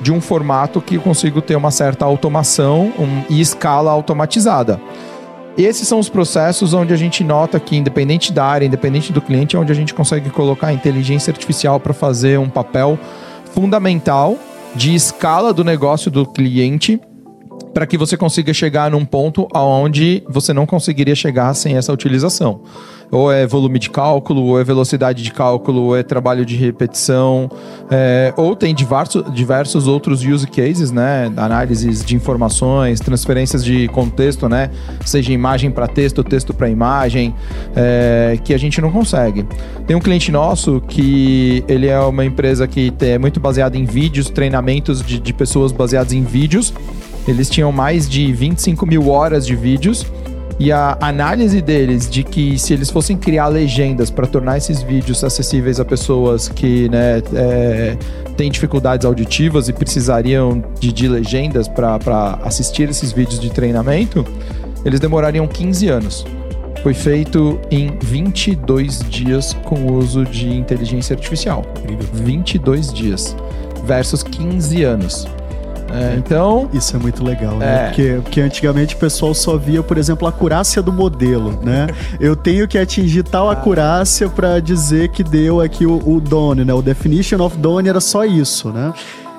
de um formato que eu consigo ter uma certa automação um, e escala automatizada. Esses são os processos onde a gente nota que, independente da área, independente do cliente, é onde a gente consegue colocar a inteligência artificial para fazer um papel fundamental de escala do negócio do cliente para que você consiga chegar num ponto aonde você não conseguiria chegar sem essa utilização. Ou é volume de cálculo, ou é velocidade de cálculo, ou é trabalho de repetição, é, ou tem diversos, diversos outros use cases, né? Análises de informações, transferências de contexto, né? Seja imagem para texto, texto para imagem, é, que a gente não consegue. Tem um cliente nosso que ele é uma empresa que é muito baseada em vídeos, treinamentos de, de pessoas baseadas em vídeos. Eles tinham mais de 25 mil horas de vídeos. E a análise deles de que se eles fossem criar legendas para tornar esses vídeos acessíveis a pessoas que né, é, têm dificuldades auditivas e precisariam de, de legendas para assistir esses vídeos de treinamento, eles demorariam 15 anos. Foi feito em 22 dias com o uso de inteligência artificial. 22 dias versus 15 anos. É, então. Isso é muito legal, né? É. Porque, porque antigamente o pessoal só via, por exemplo, a acurácia do modelo, né? Eu tenho que atingir tal acurácia para dizer que deu aqui o, o Done, né? O definition of Done era só isso, né?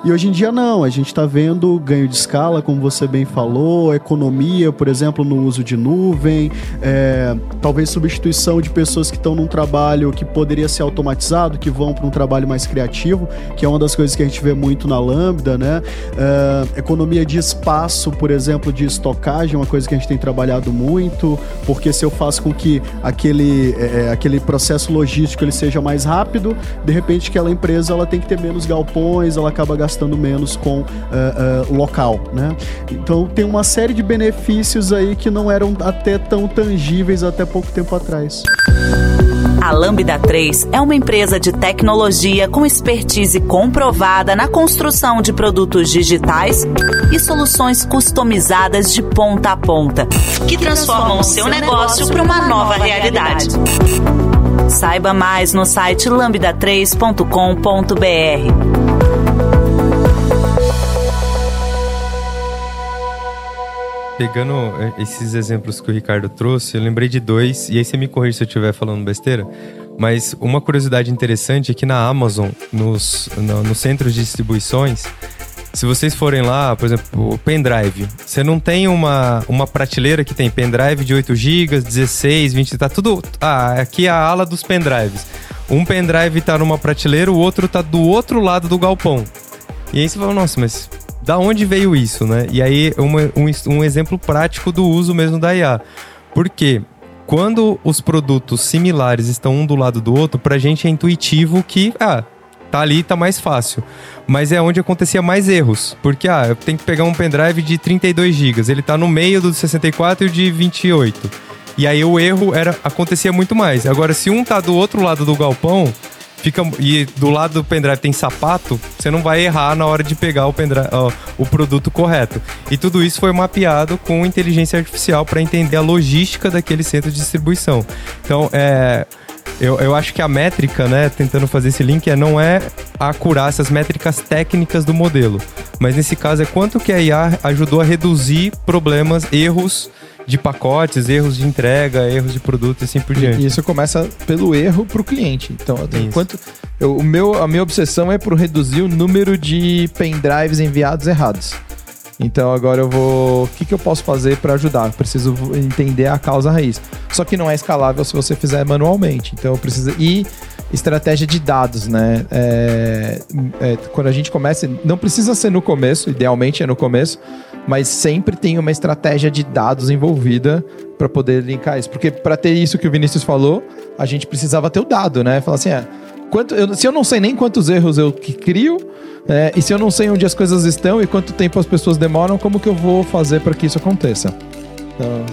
E hoje em dia não, a gente está vendo ganho de escala, como você bem falou, economia, por exemplo, no uso de nuvem, é, talvez substituição de pessoas que estão num trabalho que poderia ser automatizado, que vão para um trabalho mais criativo, que é uma das coisas que a gente vê muito na Lambda, né? É, economia de espaço, por exemplo, de estocagem, uma coisa que a gente tem trabalhado muito, porque se eu faço com que aquele, é, é aquele processo logístico ele seja mais rápido, de repente aquela empresa ela tem que ter menos galpões, ela acaba gastando gastando menos com uh, uh, local, né? Então tem uma série de benefícios aí que não eram até tão tangíveis até pouco tempo atrás. A Lambda 3 é uma empresa de tecnologia com expertise comprovada na construção de produtos digitais e soluções customizadas de ponta a ponta, que transformam o seu negócio para uma nova realidade. Saiba mais no site lambda3.com.br. pegando é, esses exemplos que o Ricardo trouxe, eu lembrei de dois, e aí você me corrige se eu estiver falando besteira. Mas uma curiosidade interessante é que na Amazon, nos, no, nos centros de distribuições, se vocês forem lá, por exemplo, o pendrive, você não tem uma, uma prateleira que tem pendrive de 8 GB, 16, 20, tá tudo. Ah, aqui é a ala dos pendrives. Um pendrive tá numa prateleira, o outro tá do outro lado do galpão. E aí você fala, nossa, mas da onde veio isso, né? E aí uma, um, um exemplo prático do uso mesmo da IA. Por quê? quando os produtos similares estão um do lado do outro, pra gente é intuitivo que, ah, tá ali, tá mais fácil. Mas é onde acontecia mais erros. Porque, ah, eu tenho que pegar um pendrive de 32 GB, ele tá no meio do 64 e o de 28. E aí o erro era acontecia muito mais. Agora, se um tá do outro lado do galpão, fica e do lado do pendrive tem sapato, você não vai errar na hora de pegar o pendrive, o produto correto. E tudo isso foi mapeado com inteligência artificial para entender a logística daquele centro de distribuição. Então, é, eu, eu acho que a métrica, né, tentando fazer esse link, é não é acurar essas métricas técnicas do modelo, mas nesse caso é quanto que a IA ajudou a reduzir problemas, erros de pacotes, erros de entrega, erros de produto e assim por diante. E isso começa pelo erro para o cliente. Então, enquanto eu, o meu, a minha obsessão é por reduzir o número de pendrives enviados errados. Então agora eu vou. O que, que eu posso fazer para ajudar? preciso entender a causa raiz. Só que não é escalável se você fizer manualmente. Então eu preciso. E estratégia de dados, né? É, é, quando a gente começa, não precisa ser no começo, idealmente é no começo, mas sempre tem uma estratégia de dados envolvida para poder linkar isso. Porque para ter isso que o Vinícius falou, a gente precisava ter o dado, né? Falar assim, é, quanto, eu, se eu não sei nem quantos erros eu crio, é, e se eu não sei onde as coisas estão e quanto tempo as pessoas demoram, como que eu vou fazer para que isso aconteça? Então...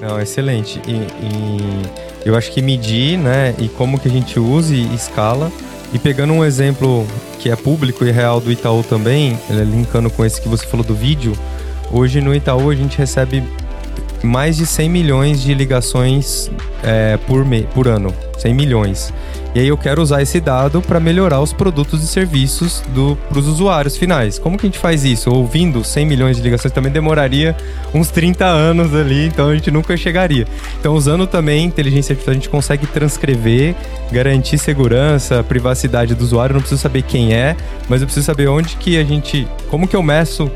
Não, excelente. E, e, eu acho que medir, né, e como que a gente use e escala. E pegando um exemplo que é público e real do Itaú também, linkando com esse que você falou do vídeo, Hoje no Itaú a gente recebe mais de 100 milhões de ligações é, por, me, por ano. 100 milhões. E aí eu quero usar esse dado para melhorar os produtos e serviços para os usuários finais. Como que a gente faz isso? Ouvindo 100 milhões de ligações também demoraria uns 30 anos ali, então a gente nunca chegaria. Então usando também inteligência artificial a gente consegue transcrever, garantir segurança, privacidade do usuário. Eu não preciso saber quem é, mas eu preciso saber onde que a gente, como que eu meço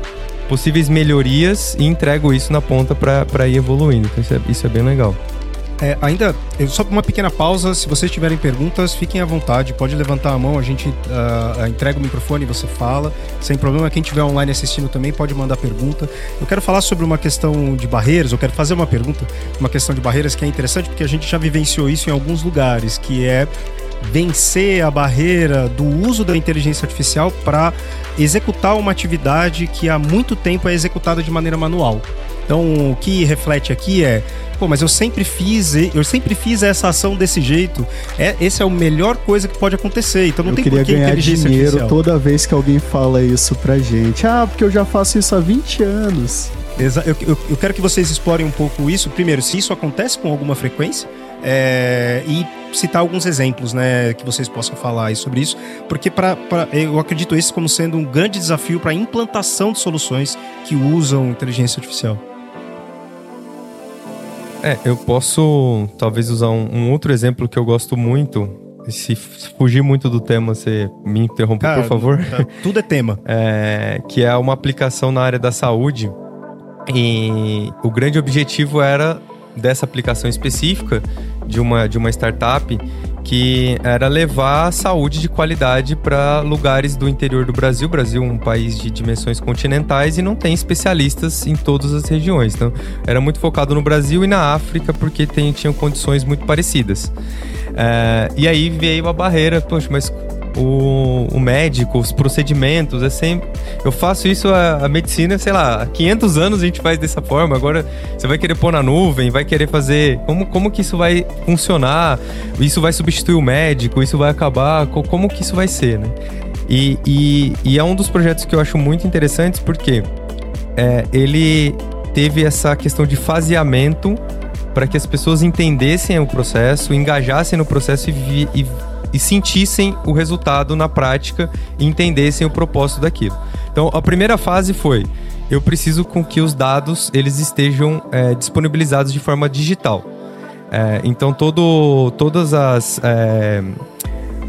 possíveis melhorias e entrego isso na ponta para ir evoluindo. Então isso é, isso é bem legal. É, ainda, só uma pequena pausa. Se vocês tiverem perguntas, fiquem à vontade. Pode levantar a mão, a gente uh, entrega o microfone e você fala. Sem problema. Quem estiver online assistindo também pode mandar pergunta. Eu quero falar sobre uma questão de barreiras. Eu quero fazer uma pergunta, uma questão de barreiras que é interessante porque a gente já vivenciou isso em alguns lugares, que é vencer a barreira do uso da inteligência artificial para executar uma atividade que há muito tempo é executada de maneira manual. Então, o que reflete aqui é, pô, mas eu sempre fiz, eu sempre fiz essa ação desse jeito. É, esse é a melhor coisa que pode acontecer. Então não eu tem queria por que ganhar dinheiro artificial. toda vez que alguém fala isso pra gente. Ah, porque eu já faço isso há 20 anos. Eu, eu, eu quero que vocês explorem um pouco isso. Primeiro, se isso acontece com alguma frequência é, e citar alguns exemplos, né, que vocês possam falar sobre isso, porque pra, pra, eu acredito esse como sendo um grande desafio para a implantação de soluções que usam inteligência artificial. É, eu posso talvez usar um, um outro exemplo que eu gosto muito. Se fugir muito do tema, você me interrompe, por favor. Tá, tudo é tema. É, que é uma aplicação na área da saúde. E o grande objetivo era dessa aplicação específica de uma, de uma startup que era levar saúde de qualidade para lugares do interior do Brasil. O Brasil é um país de dimensões continentais e não tem especialistas em todas as regiões. Então, era muito focado no Brasil e na África porque tem, tinham condições muito parecidas. É, e aí veio a barreira, poxa, mas o, o, médico, os procedimentos, é sempre. Eu faço isso a, a, medicina, sei lá, há 500 anos a gente faz dessa forma. Agora você vai querer pôr na nuvem, vai querer fazer. Como, como que isso vai funcionar? Isso vai substituir o médico? Isso vai acabar? Como que isso vai ser, né? E, e, e é um dos projetos que eu acho muito interessantes porque é, ele teve essa questão de faseamento para que as pessoas entendessem o processo, engajassem no processo e, vi, e e sentissem o resultado na prática e entendessem o propósito daquilo. Então, a primeira fase foi eu preciso com que os dados eles estejam é, disponibilizados de forma digital. É, então todo, todas as é,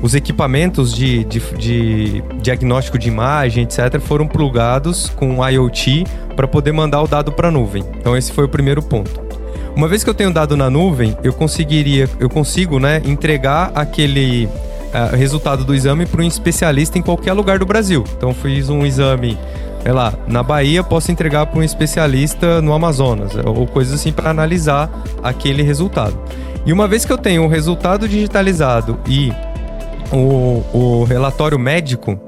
os equipamentos de, de, de, diagnóstico de imagem, etc., foram plugados com IoT para poder mandar o dado para a nuvem. Então esse foi o primeiro ponto. Uma vez que eu tenho dado na nuvem, eu conseguiria, eu consigo, né, entregar aquele uh, resultado do exame para um especialista em qualquer lugar do Brasil. Então fiz um exame sei lá, na Bahia posso entregar para um especialista no Amazonas, ou coisas assim para analisar aquele resultado. E uma vez que eu tenho o resultado digitalizado e o, o relatório médico,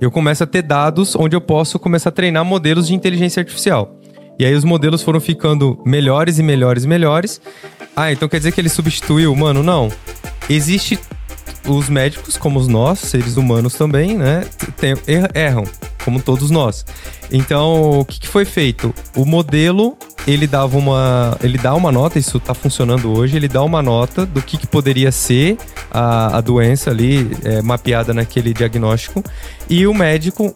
eu começo a ter dados onde eu posso começar a treinar modelos de inteligência artificial. E aí os modelos foram ficando melhores e melhores e melhores. Ah, então quer dizer que ele substituiu o humano? Não. Existe os médicos, como nós, seres humanos também, né, tem, er, erram, como todos nós. Então, o que, que, foi feito? O modelo, ele dava uma, ele dá uma nota, isso está funcionando hoje, ele dá uma nota do que, que poderia ser a, a doença ali é, mapeada naquele diagnóstico e o médico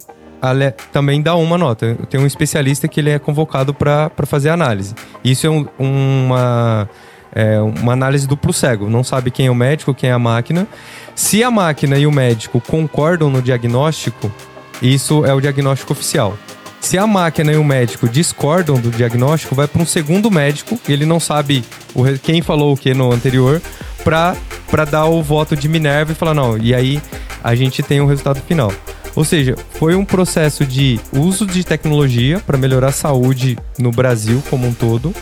também dá uma nota. Tem um especialista que ele é convocado para fazer análise. Isso é um, uma é uma análise duplo cego, não sabe quem é o médico, quem é a máquina. Se a máquina e o médico concordam no diagnóstico, isso é o diagnóstico oficial. Se a máquina e o médico discordam do diagnóstico, vai para um segundo médico, ele não sabe o, quem falou o que no anterior, para dar o voto de Minerva e falar, não, e aí a gente tem o um resultado final. Ou seja, foi um processo de uso de tecnologia para melhorar a saúde no Brasil como um todo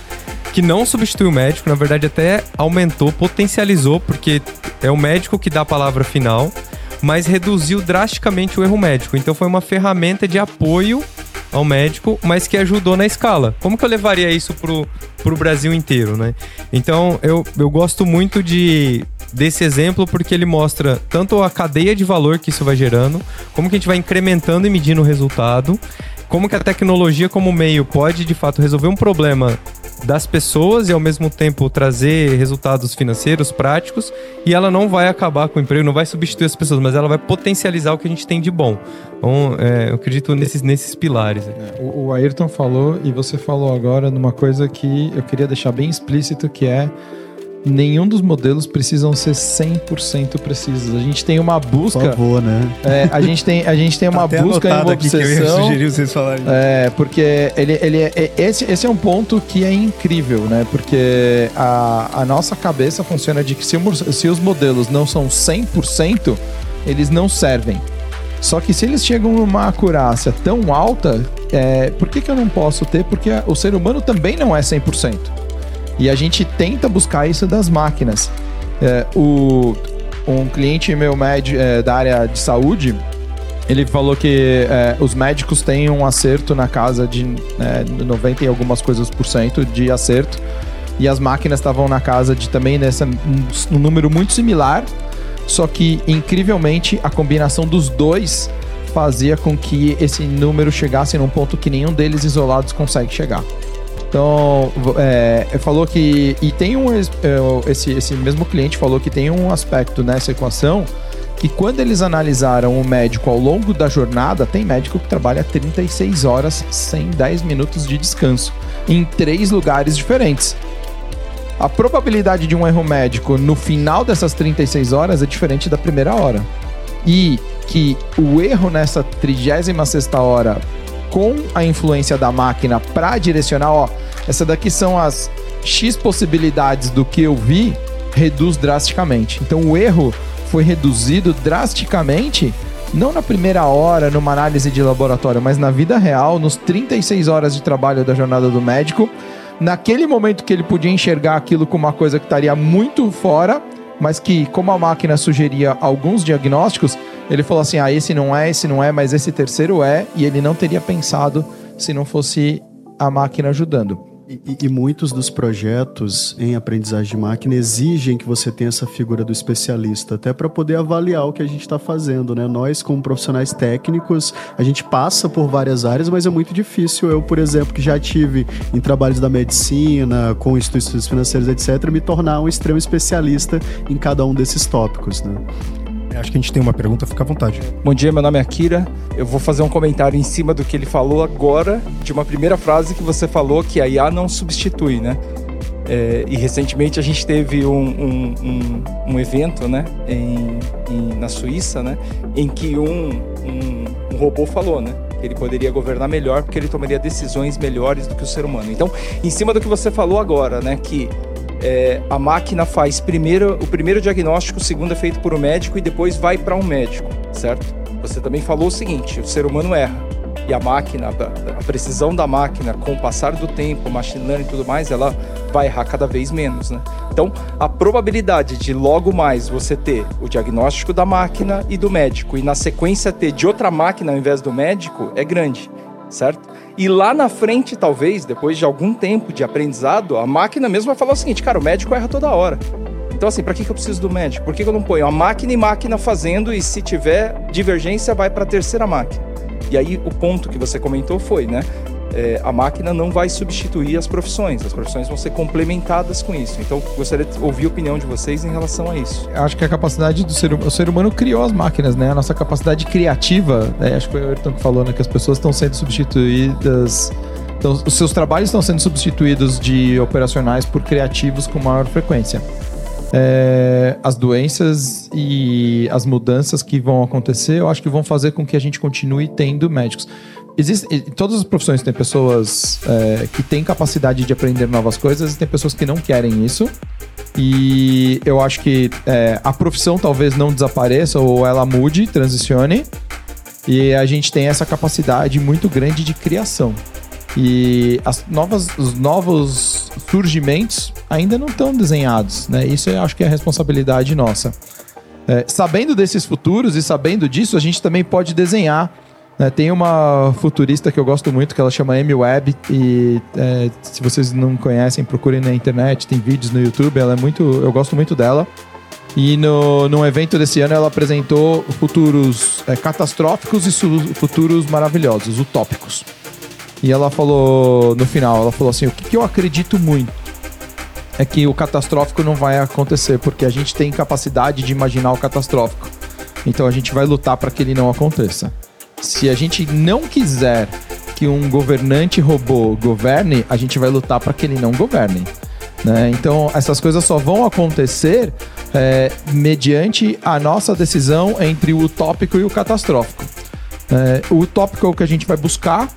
que não substitui o médico, na verdade até aumentou, potencializou, porque é o médico que dá a palavra final, mas reduziu drasticamente o erro médico. Então foi uma ferramenta de apoio ao médico, mas que ajudou na escala. Como que eu levaria isso pro, pro Brasil inteiro, né? Então eu, eu gosto muito de desse exemplo porque ele mostra tanto a cadeia de valor que isso vai gerando, como que a gente vai incrementando e medindo o resultado, como que a tecnologia como meio pode de fato resolver um problema das pessoas e ao mesmo tempo trazer resultados financeiros práticos e ela não vai acabar com o emprego, não vai substituir as pessoas, mas ela vai potencializar o que a gente tem de bom. Então, é, eu acredito nesses, nesses pilares. É, o, o Ayrton falou e você falou agora numa coisa que eu queria deixar bem explícito que é nenhum dos modelos precisam ser 100% precisos. A gente tem uma busca. Por favor, né? É, a gente tem, a gente tem uma busca e uma obsessão. Eu ia sugerir vocês falarem. É, porque ele, ele é, esse, esse é um ponto que é incrível, né? Porque a, a nossa cabeça funciona de que se, se os modelos não são 100%, eles não servem. Só que se eles chegam numa acurácia tão alta, é, por que, que eu não posso ter? Porque o ser humano também não é 100%. E a gente tenta buscar isso das máquinas. É, o, um cliente meu médio, é, da área de saúde, ele falou que é, os médicos têm um acerto na casa de é, 90 e algumas coisas por cento de acerto. E as máquinas estavam na casa de também nessa, um, um número muito similar. Só que, incrivelmente, a combinação dos dois fazia com que esse número chegasse num ponto que nenhum deles isolados consegue chegar. Então, é, falou que. E tem um. É, esse, esse mesmo cliente falou que tem um aspecto nessa equação que quando eles analisaram o médico ao longo da jornada, tem médico que trabalha 36 horas sem 10 minutos de descanso, em três lugares diferentes. A probabilidade de um erro médico no final dessas 36 horas é diferente da primeira hora. E que o erro nessa 36 hora com a influência da máquina para direcionar, ó, essa daqui são as X possibilidades do que eu vi, reduz drasticamente. Então o erro foi reduzido drasticamente, não na primeira hora, numa análise de laboratório, mas na vida real, nos 36 horas de trabalho da jornada do médico. Naquele momento que ele podia enxergar aquilo como uma coisa que estaria muito fora, mas que, como a máquina sugeria alguns diagnósticos, ele falou assim: ah, esse não é, esse não é, mas esse terceiro é, e ele não teria pensado se não fosse a máquina ajudando. E, e, muitos dos projetos em aprendizagem de máquina exigem que você tenha essa figura do especialista, até para poder avaliar o que a gente está fazendo, né? Nós, como profissionais técnicos, a gente passa por várias áreas, mas é muito difícil. Eu, por exemplo, que já tive em trabalhos da medicina, com instituições financeiras, etc., me tornar um extremo especialista em cada um desses tópicos, né? Acho que a gente tem uma pergunta, fica à vontade. Bom dia, meu nome é Akira. Eu vou fazer um comentário em cima do que ele falou agora, de uma primeira frase que você falou, que a IA não substitui, né? É, e recentemente a gente teve um, um, um, um evento né, em, em, na Suíça, né, em que um, um, robô falou né, que ele poderia governar melhor porque ele tomaria decisões melhores do que o ser humano. Então, em cima do que você falou agora, né, que é, a máquina faz primeiro o primeiro diagnóstico, o segundo é feito por um médico e depois vai para um médico, certo? Você também falou o seguinte: o ser humano erra e a máquina, a precisão da máquina com o passar do tempo, machine learning e tudo mais, ela vai errar cada vez menos, né? Então, a probabilidade de logo mais você ter o diagnóstico da máquina e do médico e na sequência ter de outra máquina ao invés do médico é grande, certo? E lá na frente, talvez, depois de algum tempo de aprendizado, a máquina mesmo vai falar o seguinte, cara, o médico erra toda hora. Então, assim, para que, que eu preciso do médico? Por que, que eu não ponho a máquina e máquina fazendo e se tiver divergência, vai para a terceira máquina? E aí o ponto que você comentou foi, né? É, a máquina não vai substituir as profissões, as profissões vão ser complementadas com isso. Então, gostaria de ouvir a opinião de vocês em relação a isso. Acho que a capacidade do ser humano, o ser humano criou as máquinas, né? A nossa capacidade criativa, né? acho que foi o Ayrton que falou, né? Que as pessoas estão sendo substituídas. Então, os seus trabalhos estão sendo substituídos de operacionais por criativos com maior frequência. É, as doenças e as mudanças que vão acontecer, eu acho que vão fazer com que a gente continue tendo médicos. Todas as profissões tem pessoas é, que têm capacidade de aprender novas coisas e tem pessoas que não querem isso. E eu acho que é, a profissão talvez não desapareça ou ela mude, transicione. E a gente tem essa capacidade muito grande de criação. E as novas, os novos surgimentos ainda não estão desenhados, né? Isso eu acho que é a responsabilidade nossa. É, sabendo desses futuros e sabendo disso, a gente também pode desenhar. Né? Tem uma futurista que eu gosto muito, que ela chama Amy Webb, e é, se vocês não conhecem, procurem na internet, tem vídeos no YouTube, ela é muito. Eu gosto muito dela. E no, num evento desse ano ela apresentou futuros é, catastróficos e futuros maravilhosos, utópicos. E ela falou no final, ela falou assim: o que, que eu acredito muito é que o catastrófico não vai acontecer, porque a gente tem capacidade de imaginar o catastrófico. Então a gente vai lutar para que ele não aconteça. Se a gente não quiser que um governante robô governe, a gente vai lutar para que ele não governe. Né? Então essas coisas só vão acontecer é, mediante a nossa decisão entre o utópico e o catastrófico. É, o utópico é o que a gente vai buscar,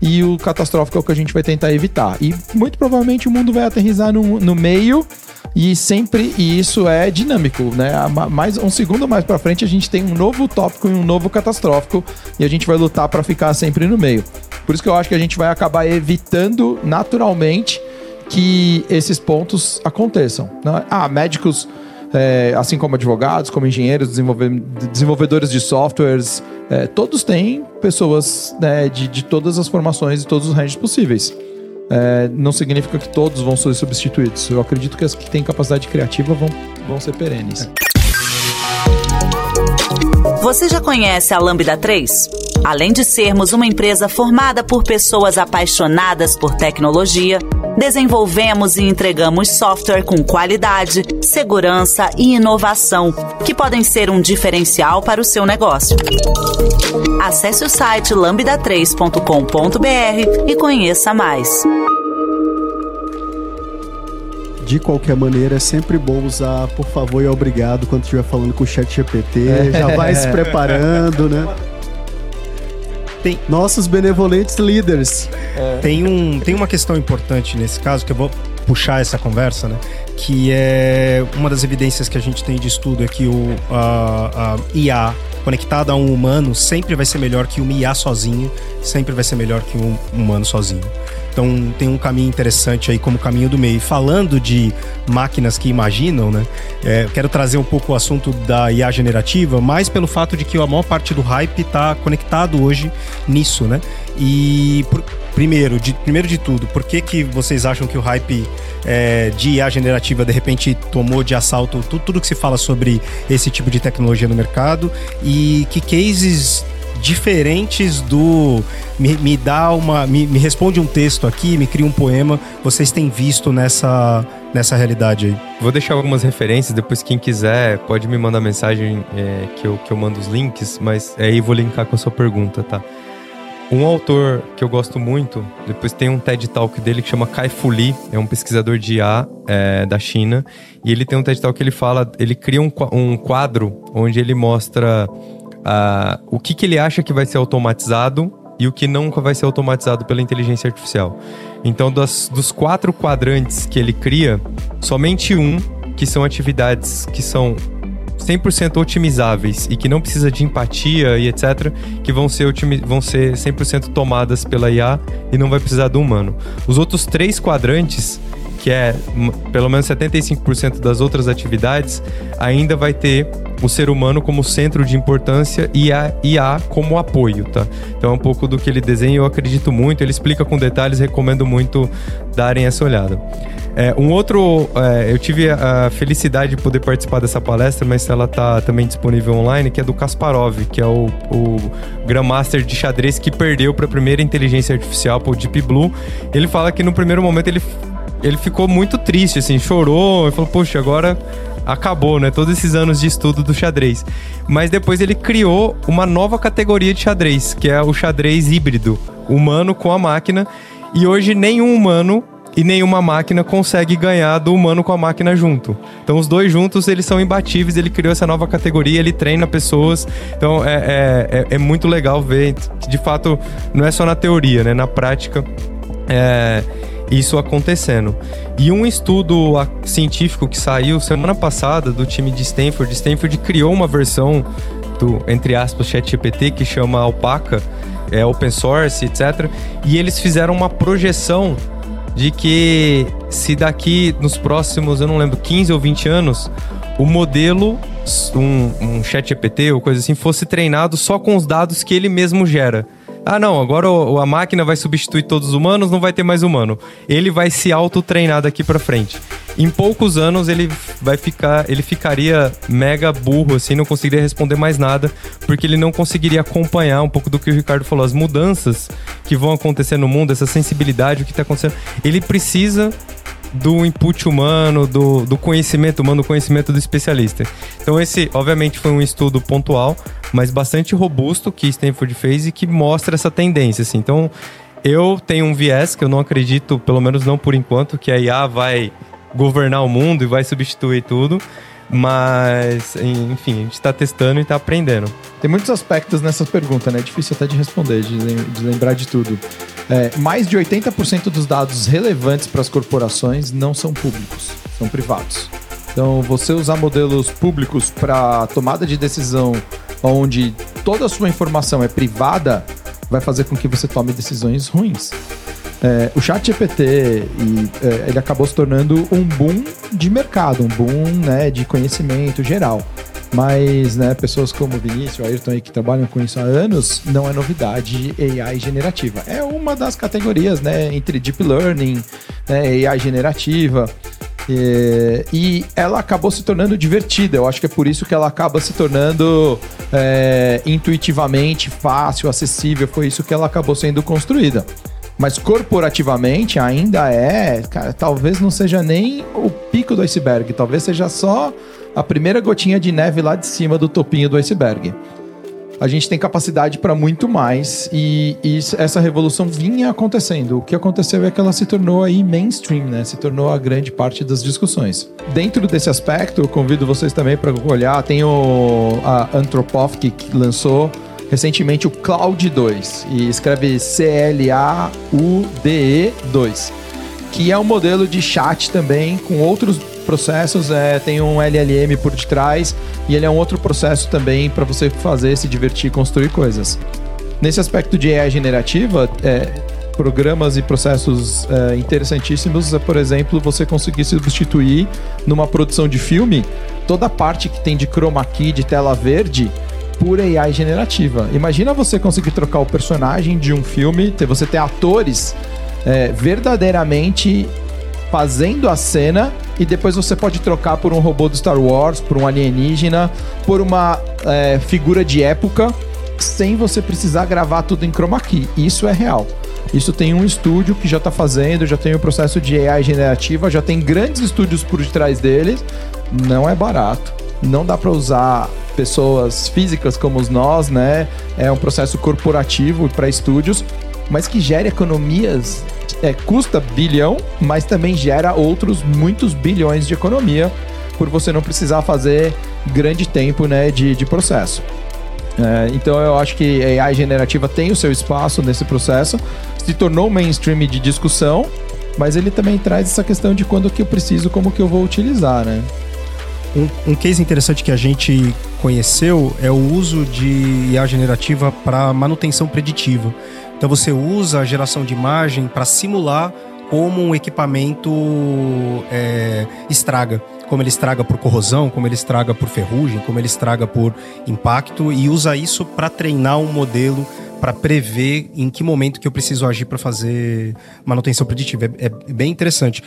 e o catastrófico é o que a gente vai tentar evitar. E muito provavelmente o mundo vai aterrizar no, no meio e sempre e isso é dinâmico, né? Mais um segundo mais para frente a gente tem um novo tópico e um novo catastrófico e a gente vai lutar para ficar sempre no meio. Por isso que eu acho que a gente vai acabar evitando naturalmente que esses pontos aconteçam. Né? Ah, médicos é, assim como advogados, como engenheiros, desenvolvedores de softwares, é, todos têm pessoas né, de, de todas as formações e todos os ranges possíveis. É, não significa que todos vão ser substituídos. Eu acredito que as que têm capacidade criativa vão, vão ser perenes. Você já conhece a Lambda 3? Além de sermos uma empresa formada por pessoas apaixonadas por tecnologia, desenvolvemos e entregamos software com qualidade, segurança e inovação, que podem ser um diferencial para o seu negócio. Acesse o site lambda3.com.br e conheça mais. De qualquer maneira, é sempre bom usar por favor e obrigado quando estiver falando com o chat GPT. Já vai se preparando, né? Tem... Nossos benevolentes líderes. É. Tem, um, tem uma questão importante nesse caso que eu vou puxar essa conversa, né? Que é uma das evidências que a gente tem de estudo é que o a, a IA conectada a um humano sempre vai ser melhor que um IA sozinho, sempre vai ser melhor que um humano sozinho. Então tem um caminho interessante aí como caminho do meio. Falando de máquinas que imaginam, né? É, quero trazer um pouco o assunto da IA generativa, mais pelo fato de que a maior parte do hype está conectado hoje nisso, né? E por, primeiro, de, primeiro de tudo, por que, que vocês acham que o hype é, de IA generativa de repente tomou de assalto tudo, tudo que se fala sobre esse tipo de tecnologia no mercado? E que cases diferentes do me, me dá uma me, me responde um texto aqui, me cria um poema, vocês têm visto nessa nessa realidade aí? Vou deixar algumas referências, depois quem quiser pode me mandar mensagem é, que, eu, que eu mando os links, mas aí vou linkar com a sua pergunta, tá? Um autor que eu gosto muito, depois tem um TED Talk dele que chama Kai Fu Lee, é um pesquisador de IA é, da China, e ele tem um TED Talk que ele fala, ele cria um, um quadro onde ele mostra uh, o que, que ele acha que vai ser automatizado e o que nunca vai ser automatizado pela inteligência artificial. Então, das, dos quatro quadrantes que ele cria, somente um, que são atividades que são 100% otimizáveis e que não precisa de empatia e etc, que vão ser, vão ser 100% tomadas pela IA e não vai precisar do humano. Os outros três quadrantes que é pelo menos 75% das outras atividades, ainda vai ter o ser humano como centro de importância e a IA como apoio, tá? Então é um pouco do que ele desenha, eu acredito muito, ele explica com detalhes, recomendo muito darem essa olhada. É, um outro, é, eu tive a felicidade de poder participar dessa palestra, mas ela está também disponível online, que é do Kasparov, que é o, o Grandmaster de xadrez que perdeu para a primeira inteligência artificial, para o Deep Blue. Ele fala que no primeiro momento ele ele ficou muito triste, assim, chorou e falou, poxa, agora acabou, né? Todos esses anos de estudo do xadrez. Mas depois ele criou uma nova categoria de xadrez, que é o xadrez híbrido, humano com a máquina. E hoje nenhum humano e nenhuma máquina consegue ganhar do humano com a máquina junto. Então os dois juntos eles são imbatíveis. Ele criou essa nova categoria, ele treina pessoas. Então é, é, é, é muito legal ver de fato não é só na teoria, né? Na prática. É, isso acontecendo. E um estudo científico que saiu semana passada do time de Stanford, Stanford criou uma versão do, entre aspas, ChatGPT que chama Alpaca, é open source, etc. E eles fizeram uma projeção de que se daqui nos próximos, eu não lembro, 15 ou 20 anos, o modelo, um, um chat GPT ou coisa assim, fosse treinado só com os dados que ele mesmo gera. Ah, não, agora a máquina vai substituir todos os humanos, não vai ter mais humano. Ele vai se auto-treinar daqui para frente. Em poucos anos ele vai ficar, ele ficaria mega burro assim, não conseguiria responder mais nada, porque ele não conseguiria acompanhar um pouco do que o Ricardo falou, as mudanças que vão acontecer no mundo, essa sensibilidade, o que está acontecendo. Ele precisa do input humano, do, do conhecimento humano, do conhecimento do especialista. Então, esse, obviamente, foi um estudo pontual, mas bastante robusto que Stanford fez e que mostra essa tendência. Assim. Então, eu tenho um viés que eu não acredito, pelo menos não por enquanto, que a IA vai governar o mundo e vai substituir tudo. Mas, enfim, a gente está testando e está aprendendo. Tem muitos aspectos nessa pergunta, né? É difícil até de responder, de, lembrar de tudo. É, mais de 80% dos dados relevantes para as corporações não são públicos, são privados. Então, você usar modelos públicos para tomada de decisão onde toda a sua informação é privada, vai fazer com que você tome decisões ruins. É, o chat GPT e, é, ele acabou se tornando um boom de mercado, um boom né, de conhecimento geral. Mas né, pessoas como Vinícius, Ayrton aí que trabalham com isso há anos, não é novidade AI generativa. É uma das categorias né, entre Deep Learning, né, AI generativa. E, e, ela acabou se tornando divertida. Eu acho que é por isso que ela acaba se tornando é, intuitivamente fácil, acessível. Foi isso que ela acabou sendo construída. Mas corporativamente ainda é, cara, talvez não seja nem o pico do iceberg, talvez seja só a primeira gotinha de neve lá de cima do topinho do iceberg. A gente tem capacidade para muito mais e, e, essa revolução vinha acontecendo. O que aconteceu é que ela se tornou aí mainstream, né? Se tornou a grande parte das discussões. Dentro desse aspecto, eu convido vocês também para olhar. Tem o a Anthropic que lançou recentemente o Cloud 2 e escreve C-L-A-U-D-E 2, que é um modelo de chat também com outros processos, é, tem um LLM por detrás e ele é um outro processo também para você fazer, se divertir, construir coisas. Nesse aspecto de AI generativa, é, programas e processos é, interessantíssimos é, por exemplo, você conseguir substituir numa produção de filme toda a parte que tem de chroma key, de tela verde, por AI generativa. Imagina você conseguir trocar o personagem de um filme, ter, você ter atores é, verdadeiramente fazendo a cena e depois você pode trocar por um robô do Star Wars, por um alienígena, por uma é, figura de época sem você precisar gravar tudo em chroma key. Isso é real. Isso tem um estúdio que já está fazendo, já tem o processo de AI generativa, já tem grandes estúdios por detrás deles. Não é barato. Não dá para usar pessoas físicas como nós, né? É um processo corporativo para estúdios, mas que gera economias. É, custa bilhão, mas também gera outros muitos bilhões de economia por você não precisar fazer grande tempo né, de, de processo. É, então eu acho que a AI generativa tem o seu espaço nesse processo, se tornou mainstream de discussão, mas ele também traz essa questão de quando que eu preciso, como que eu vou utilizar, né? Um, um case interessante que a gente conheceu é o uso de IA generativa para manutenção preditiva. Então você usa a geração de imagem para simular como um equipamento é, estraga. Como ele estraga por corrosão, como ele estraga por ferrugem, como ele estraga por impacto, e usa isso para treinar um modelo para prever em que momento que eu preciso agir para fazer manutenção preditiva. É, é bem interessante.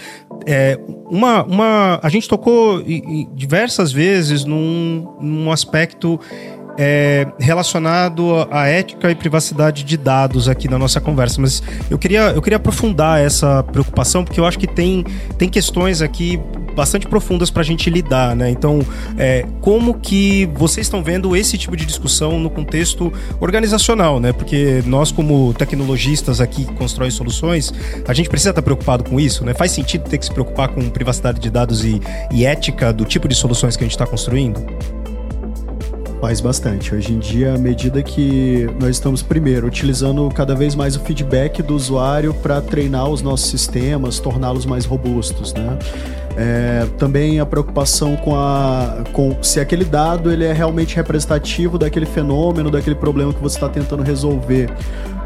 É, uma, uma, a gente tocou diversas vezes num, num aspecto é, relacionado à ética e privacidade de dados aqui na nossa conversa, mas eu queria, eu queria aprofundar essa preocupação, porque eu acho que tem, tem questões aqui bastante profundas para a gente lidar, né? Então, é, como que vocês estão vendo esse tipo de discussão no contexto organizacional, né? Porque nós, como tecnologistas aqui que constroem soluções, a gente precisa estar preocupado com isso, né? Faz sentido ter que se preocupar com privacidade de dados e, e ética do tipo de soluções que a gente está construindo? Faz bastante. Hoje em dia, à medida que nós estamos, primeiro, utilizando cada vez mais o feedback do usuário para treinar os nossos sistemas, torná-los mais robustos, né? É, também a preocupação com, a, com se aquele dado ele é realmente representativo daquele fenômeno, daquele problema que você está tentando resolver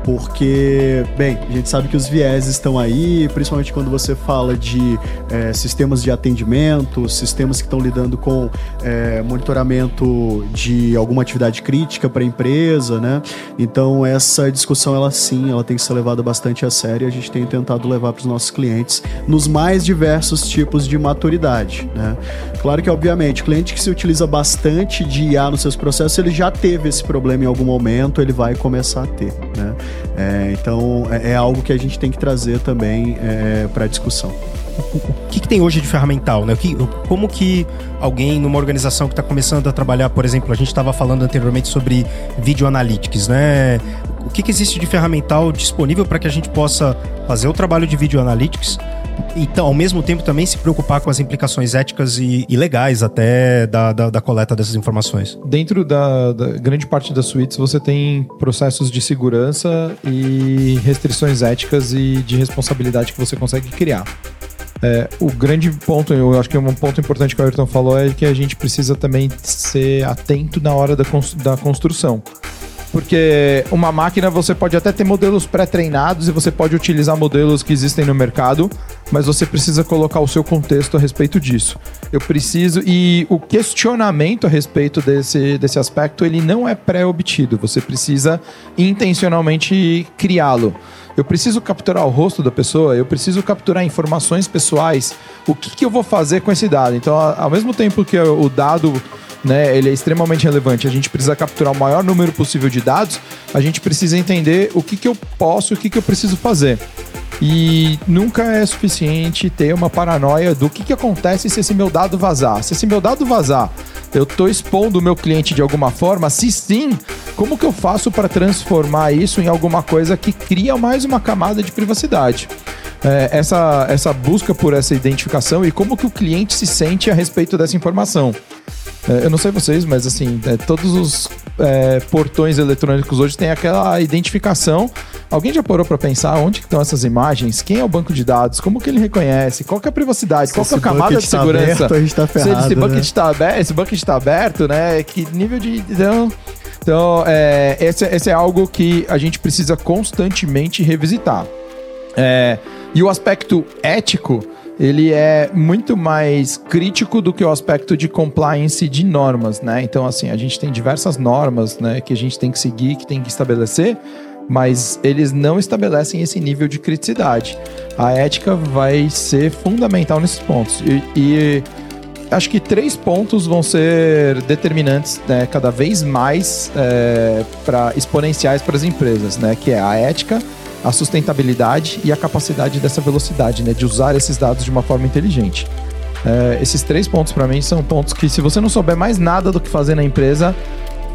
porque, bem, a gente sabe que os viés estão aí, principalmente quando você fala de é, sistemas de atendimento, sistemas que estão lidando com é, monitoramento de alguma atividade crítica para a empresa, né? Então, essa discussão, ela sim, ela tem que ser levada bastante a sério e a gente tem tentado levar para os nossos clientes nos mais diversos tipos de maturidade, né? Claro que, obviamente, cliente que se utiliza bastante de IA nos seus processos, ele já teve esse problema em algum momento, ele vai começar a ter, né? É, então é, é, algo que a gente tem que trazer também é, para a discussão. O que, que, tem hoje de ferramental? Né? Que, como que alguém numa organização que está começando a trabalhar, por exemplo, a gente estava falando anteriormente sobre video analytics, né? O que, que existe de ferramental disponível para que a gente possa fazer o trabalho de video analytics então, ao mesmo tempo também se preocupar com as implicações éticas e, e legais até da, da, da, coleta dessas informações. Dentro da, da, grande parte das suítes você tem processos de segurança e restrições éticas e de responsabilidade que você consegue criar. É, o grande ponto, eu acho que um ponto importante que o Ayrton falou é que a gente precisa também ser atento na hora da construção. Porque uma máquina você pode até ter modelos pré-treinados e você pode utilizar modelos que existem no mercado, mas você precisa colocar o seu contexto a respeito disso. Eu preciso e o questionamento a respeito desse, desse aspecto ele não é pré-obtido. Você precisa intencionalmente criá-lo. Eu preciso capturar o rosto da pessoa, eu preciso capturar informações pessoais. O que, que eu vou fazer com esse dado? Então, ao mesmo tempo que o dado né, ele é extremamente relevante. A gente precisa capturar o maior número possível de dados, a gente precisa entender o que, que eu posso, o que, que eu preciso fazer. E nunca é suficiente ter uma paranoia do que, que acontece se esse meu dado vazar. Se esse meu dado vazar, eu estou expondo o meu cliente de alguma forma? Se sim, como que eu faço para transformar isso em alguma coisa que cria mais uma camada de privacidade? É, essa, essa busca por essa identificação e como que o cliente se sente a respeito dessa informação. É, eu não sei vocês, mas assim, é, todos os é, portões eletrônicos hoje têm aquela identificação. Alguém já parou para pensar onde estão essas imagens? Quem é o banco de dados? Como que ele reconhece? Qual que é a privacidade? Qual é a camada de tá segurança? Aberto, a gente tá ferrado, Se esse bucket né? está aberto, esse bucket está aberto, né? Que nível de então, então é, esse, esse é algo que a gente precisa constantemente revisitar. É, e o aspecto ético ele é muito mais crítico do que o aspecto de compliance de normas, né? Então, assim, a gente tem diversas normas, né, que a gente tem que seguir, que tem que estabelecer, mas eles não estabelecem esse nível de criticidade. A ética vai ser fundamental nesses pontos. E, e acho que três pontos vão ser determinantes né, cada vez mais é, para exponenciais para as empresas, né? Que é a ética, a sustentabilidade e a capacidade dessa velocidade, né? De usar esses dados de uma forma inteligente. É, esses três pontos para mim são pontos que, se você não souber mais nada do que fazer na empresa,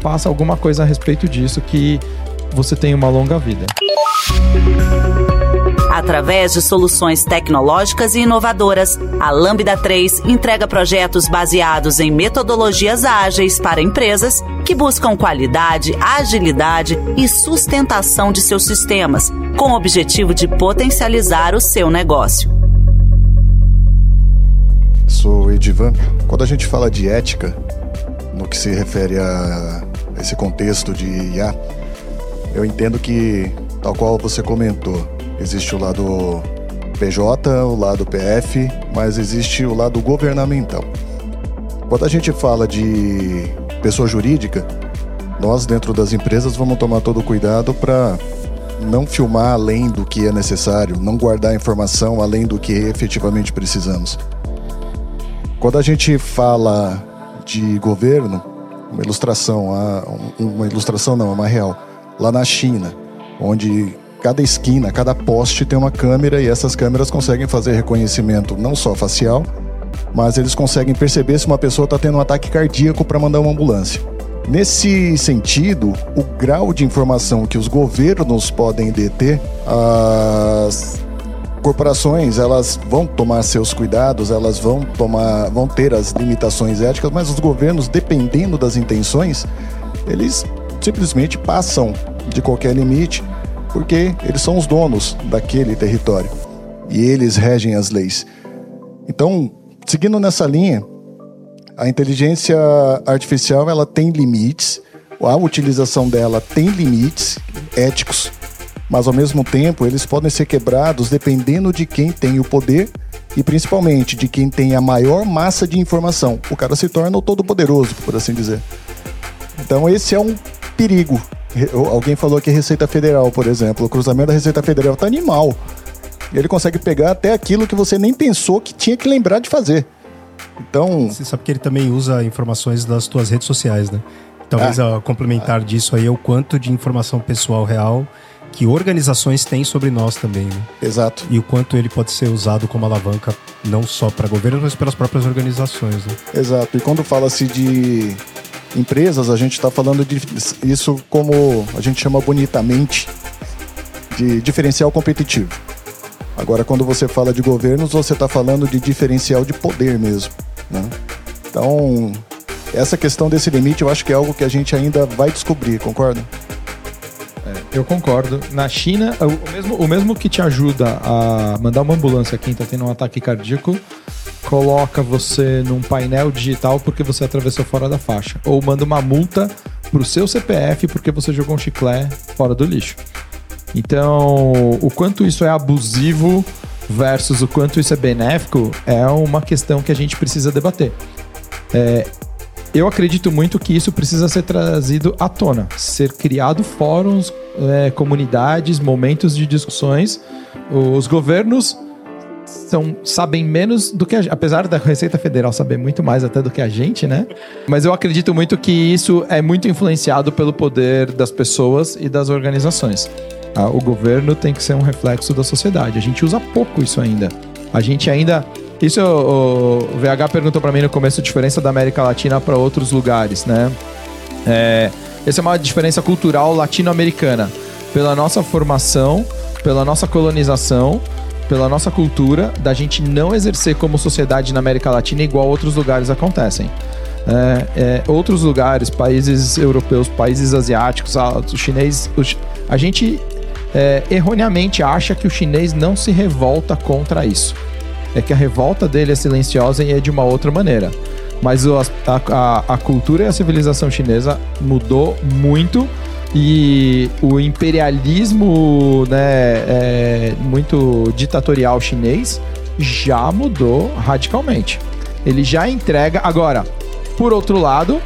faça alguma coisa a respeito disso que você tenha uma longa vida. Através de soluções tecnológicas e inovadoras, a Lambda 3 entrega projetos baseados em metodologias ágeis para empresas que buscam qualidade, agilidade e sustentação de seus sistemas, com o objetivo de potencializar o seu negócio. Sou Edivan. Quando a gente fala de ética, no que se refere a esse contexto de IA, eu entendo que, tal qual você comentou, Existe o lado PJ, o lado PF, mas existe o lado governamental. Quando a gente fala de pessoa jurídica, nós dentro das empresas vamos tomar todo o cuidado para não filmar além do que é necessário, não guardar informação além do que efetivamente precisamos. Quando a gente fala de governo, uma ilustração, uma ilustração não, uma real, lá na China, onde Cada esquina, cada poste tem uma câmera e essas câmeras conseguem fazer reconhecimento não só facial, mas eles conseguem perceber se uma pessoa está tendo um ataque cardíaco para mandar uma ambulância. Nesse sentido, o grau de informação que os governos podem deter, as corporações elas vão tomar seus cuidados, elas vão tomar, vão ter as limitações éticas, mas os governos, dependendo das intenções, eles simplesmente passam de qualquer limite porque eles são os donos daquele território e eles regem as leis. Então, seguindo nessa linha, a inteligência artificial ela tem limites, a utilização dela tem limites éticos, mas ao mesmo tempo eles podem ser quebrados dependendo de quem tem o poder e principalmente de quem tem a maior massa de informação. O cara se torna o todo-poderoso, por assim dizer. Então esse é um perigo Alguém falou que Receita Federal, por exemplo. O cruzamento da Receita Federal tá animal. Ele consegue pegar até aquilo que você nem pensou que tinha que lembrar de fazer. Então. Você sabe que ele também usa informações das tuas redes sociais, né? Talvez ah. a complementar ah. disso aí é o quanto de informação pessoal real que organizações têm sobre nós também. Né? Exato. E o quanto ele pode ser usado como alavanca não só para governos, mas pelas próprias organizações. Né? Exato. E quando fala-se de empresas, a gente está falando de isso como a gente chama bonitamente de diferencial competitivo. Agora, quando você fala de governos, você está falando de diferencial de poder mesmo. Né? Então, essa questão desse limite eu acho que é algo que a gente ainda vai descobrir, concorda? É, eu concordo. Na China, o mesmo, o mesmo que te ajuda a mandar uma ambulância quem está tendo um ataque cardíaco, coloca você num painel digital porque você atravessou fora da faixa. Ou manda uma multa pro seu CPF porque você jogou um chiclete fora do lixo. Então, o quanto isso é abusivo versus o quanto isso é benéfico é uma questão que a gente precisa debater. É, eu acredito muito que isso precisa ser trazido à tona, ser criado fóruns, é, comunidades, momentos de discussões. Os governos são, sabem menos do que a gente. Apesar da Receita Federal saber muito mais até do que a gente, né? Mas eu acredito muito que isso é muito influenciado pelo poder das pessoas e das organizações. Ah, o governo tem que ser um reflexo da sociedade. A gente usa pouco isso ainda. A gente ainda. Isso o, VH perguntou para mim no começo a diferença da América Latina para outros lugares, né? É, essa é uma diferença cultural latino-americana. Pela nossa formação, pela nossa colonização, pela nossa cultura da gente não exercer como sociedade na América Latina igual outros lugares acontecem. É, é, outros lugares, países europeus, países asiáticos, o chinês, o, a gente é, erroneamente acha que o chinês não se revolta contra isso. É que a revolta dele é silenciosa e é de uma outra maneira. Mas a, a, a cultura e a civilização chinesa mudou muito e o imperialismo né, é, muito ditatorial chinês já mudou radicalmente. Ele já entrega. Agora, por outro lado,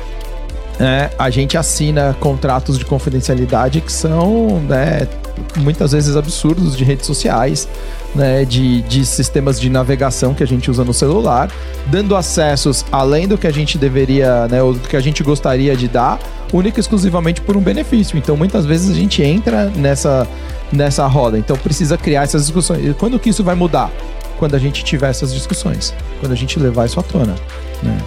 é, a gente assina contratos de confidencialidade que são né, muitas vezes absurdos de redes sociais. Né, de, de sistemas de navegação que a gente usa no celular, dando acessos além do que a gente deveria, né, ou do que a gente gostaria de dar, única e exclusivamente por um benefício. Então, muitas vezes a gente entra nessa, nessa roda. Então, precisa criar essas discussões. E quando que isso vai mudar? Quando a gente tiver essas discussões, quando a gente levar isso à tona. Né?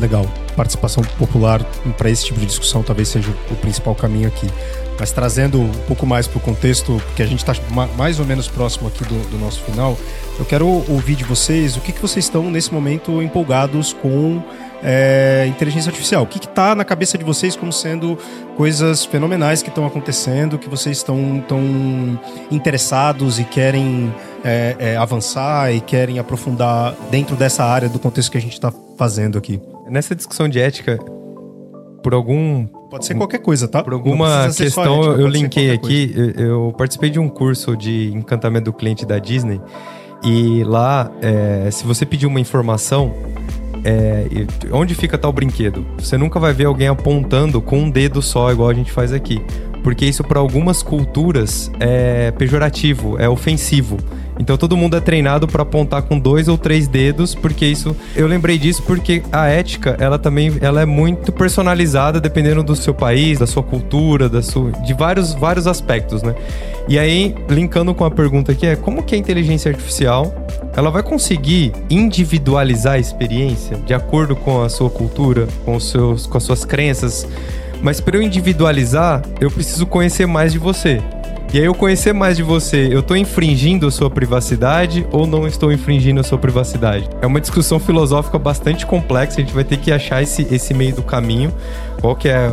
Legal. Participação popular para esse tipo de discussão talvez seja o principal caminho aqui. Mas trazendo um pouco mais para o contexto, porque a gente está mais ou menos próximo aqui do, do, nosso final, eu quero ouvir de vocês o que, que vocês estão nesse momento empolgados com é, inteligência artificial. O que está na cabeça de vocês como sendo coisas fenomenais que estão acontecendo, que vocês estão tão interessados e querem é, é, avançar e querem aprofundar dentro dessa área do contexto que a gente está fazendo aqui? Nessa discussão de ética, por algum Pode ser qualquer coisa, tá? Por alguma questão, eu linkei aqui. Eu participei de um curso de encantamento do cliente da Disney. E lá, é, se você pedir uma informação, é, onde fica tal brinquedo? Você nunca vai ver alguém apontando com um dedo só, igual a gente faz aqui. Porque isso, para algumas culturas, é pejorativo, é ofensivo. Então todo mundo é treinado para apontar com dois ou três dedos, porque isso. Eu lembrei disso porque a ética, ela também ela é muito personalizada dependendo do seu país, da sua cultura, da sua, de vários, vários aspectos, né? E aí, linkando com a pergunta aqui, é como que a inteligência artificial ela vai conseguir individualizar a experiência de acordo com a sua cultura, com, os seus, com as suas crenças. Mas para eu individualizar, eu preciso conhecer mais de você. E aí eu conhecer mais de você, eu estou infringindo a sua privacidade ou não estou infringindo a sua privacidade? É uma discussão filosófica bastante complexa, a gente vai ter que achar esse, esse meio do caminho. Qual que é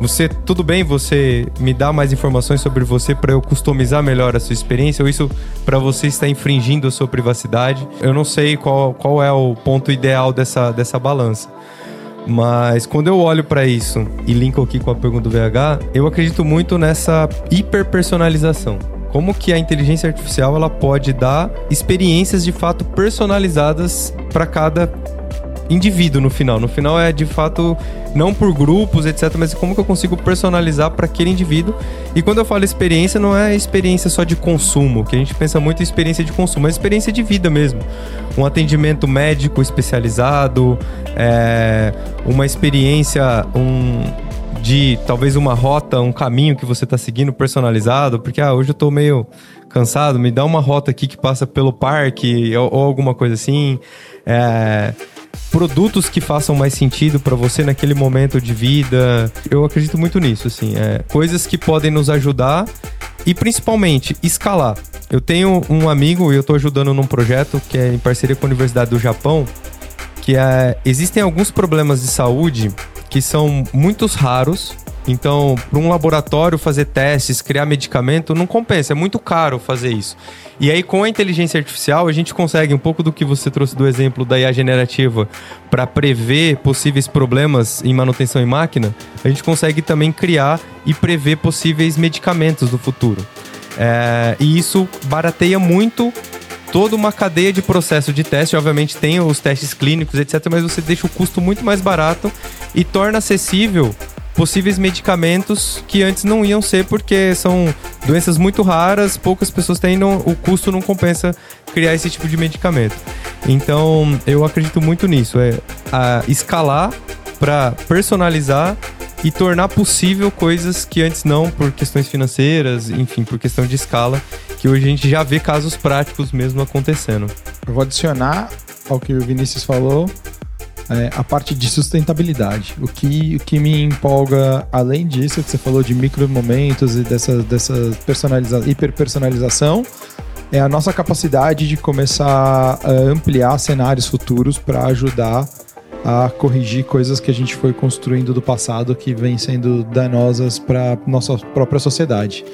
você, tudo bem você me dar mais informações sobre você para eu customizar melhor a sua experiência ou isso para você está infringindo a sua privacidade? Eu não sei qual, qual é o ponto ideal dessa, dessa balança. Mas quando eu olho para isso e linko aqui com a pergunta do VH, eu acredito muito nessa hiperpersonalização. Como que a inteligência artificial ela pode dar experiências de fato personalizadas para cada indivíduo no final. No final é de fato não por grupos, etc, mas como que eu consigo personalizar para aquele indivíduo. E quando eu falo experiência, não é experiência só de consumo, que a gente pensa muito em experiência de consumo, é experiência de vida mesmo. Um atendimento médico especializado, é, uma experiência, um de talvez uma rota, um caminho que você está seguindo personalizado, porque ah, hoje eu estou meio cansado, me dá uma rota aqui que passa pelo parque ou, ou alguma coisa assim. É, produtos que façam mais sentido para você naquele momento de vida. Eu acredito muito nisso, assim, é, coisas que podem nos ajudar e principalmente escalar. Eu tenho um amigo e eu estou ajudando num projeto que é em parceria com a Universidade do Japão, que é existem alguns problemas de saúde que são muito raros então, para um laboratório fazer testes, criar medicamento, não compensa, é muito caro fazer isso. E aí, com a inteligência artificial, a gente consegue um pouco do que você trouxe do exemplo da IA generativa para prever possíveis problemas em manutenção em máquina, a gente consegue também criar e prever possíveis medicamentos do futuro. É, e isso barateia muito toda uma cadeia de processo de teste. Obviamente tem os testes clínicos, etc., mas você deixa o custo muito mais barato e torna acessível possíveis medicamentos que antes não iam ser porque são doenças muito raras, poucas pessoas têm, não, o custo não compensa criar esse tipo de medicamento. Então, eu acredito muito nisso, é escalar para personalizar e tornar possível coisas que antes não, por questões financeiras, enfim, por questão de escala, que hoje a gente já vê casos práticos mesmo acontecendo. Eu vou adicionar ao que o Vinícius falou, é, a parte de sustentabilidade. O que, o que me empolga, além disso, que você falou de micro momentos e dessa, dessa personaliza hiperpersonalização, é a nossa capacidade de começar a ampliar cenários futuros para ajudar a corrigir coisas que a gente foi construindo do passado que vêm sendo danosas para nossa própria sociedade.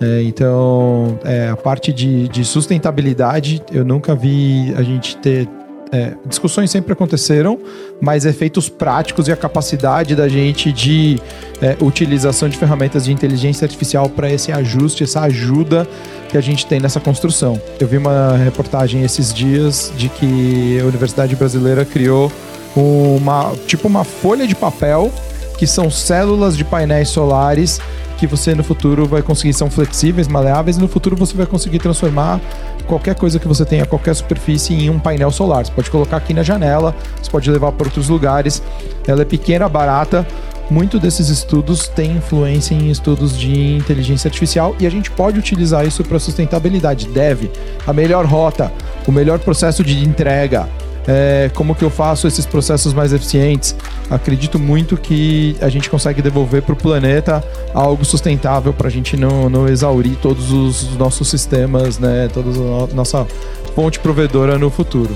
É, então, é, a parte de, de, sustentabilidade, eu nunca vi a gente ter é, discussões sempre aconteceram, mas efeitos práticos e a capacidade da gente de é, utilização de ferramentas de inteligência artificial para esse ajuste, essa ajuda que a gente tem nessa construção. Eu vi uma reportagem esses dias de que a Universidade Brasileira criou uma tipo uma folha de papel que são células de painéis solares que você no futuro vai conseguir são flexíveis, maleáveis, e no futuro você vai conseguir transformar qualquer coisa que você tenha, qualquer superfície, em um painel solar. Você pode colocar aqui na janela, você pode levar para outros lugares. Ela é pequena, barata. Muito desses estudos têm influência em estudos de inteligência artificial e a gente pode utilizar isso para sustentabilidade. Deve. A melhor rota, o melhor processo de entrega, é, como que eu faço esses processos mais eficientes. Acredito muito que a gente consegue devolver para o planeta algo sustentável para a gente não, não exaurir todos os nossos sistemas, né, toda a nossa fonte provedora no futuro.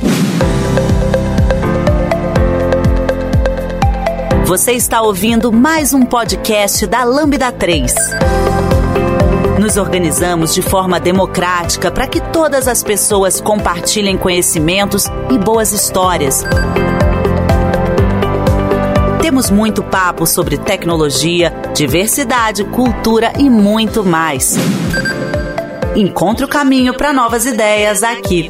Você está ouvindo mais um podcast da Lambda 3. Nos organizamos de forma democrática para que todas as pessoas compartilhem conhecimentos e boas histórias. Temos muito papo sobre tecnologia, diversidade, cultura e muito mais. Encontre o caminho para novas ideias aqui.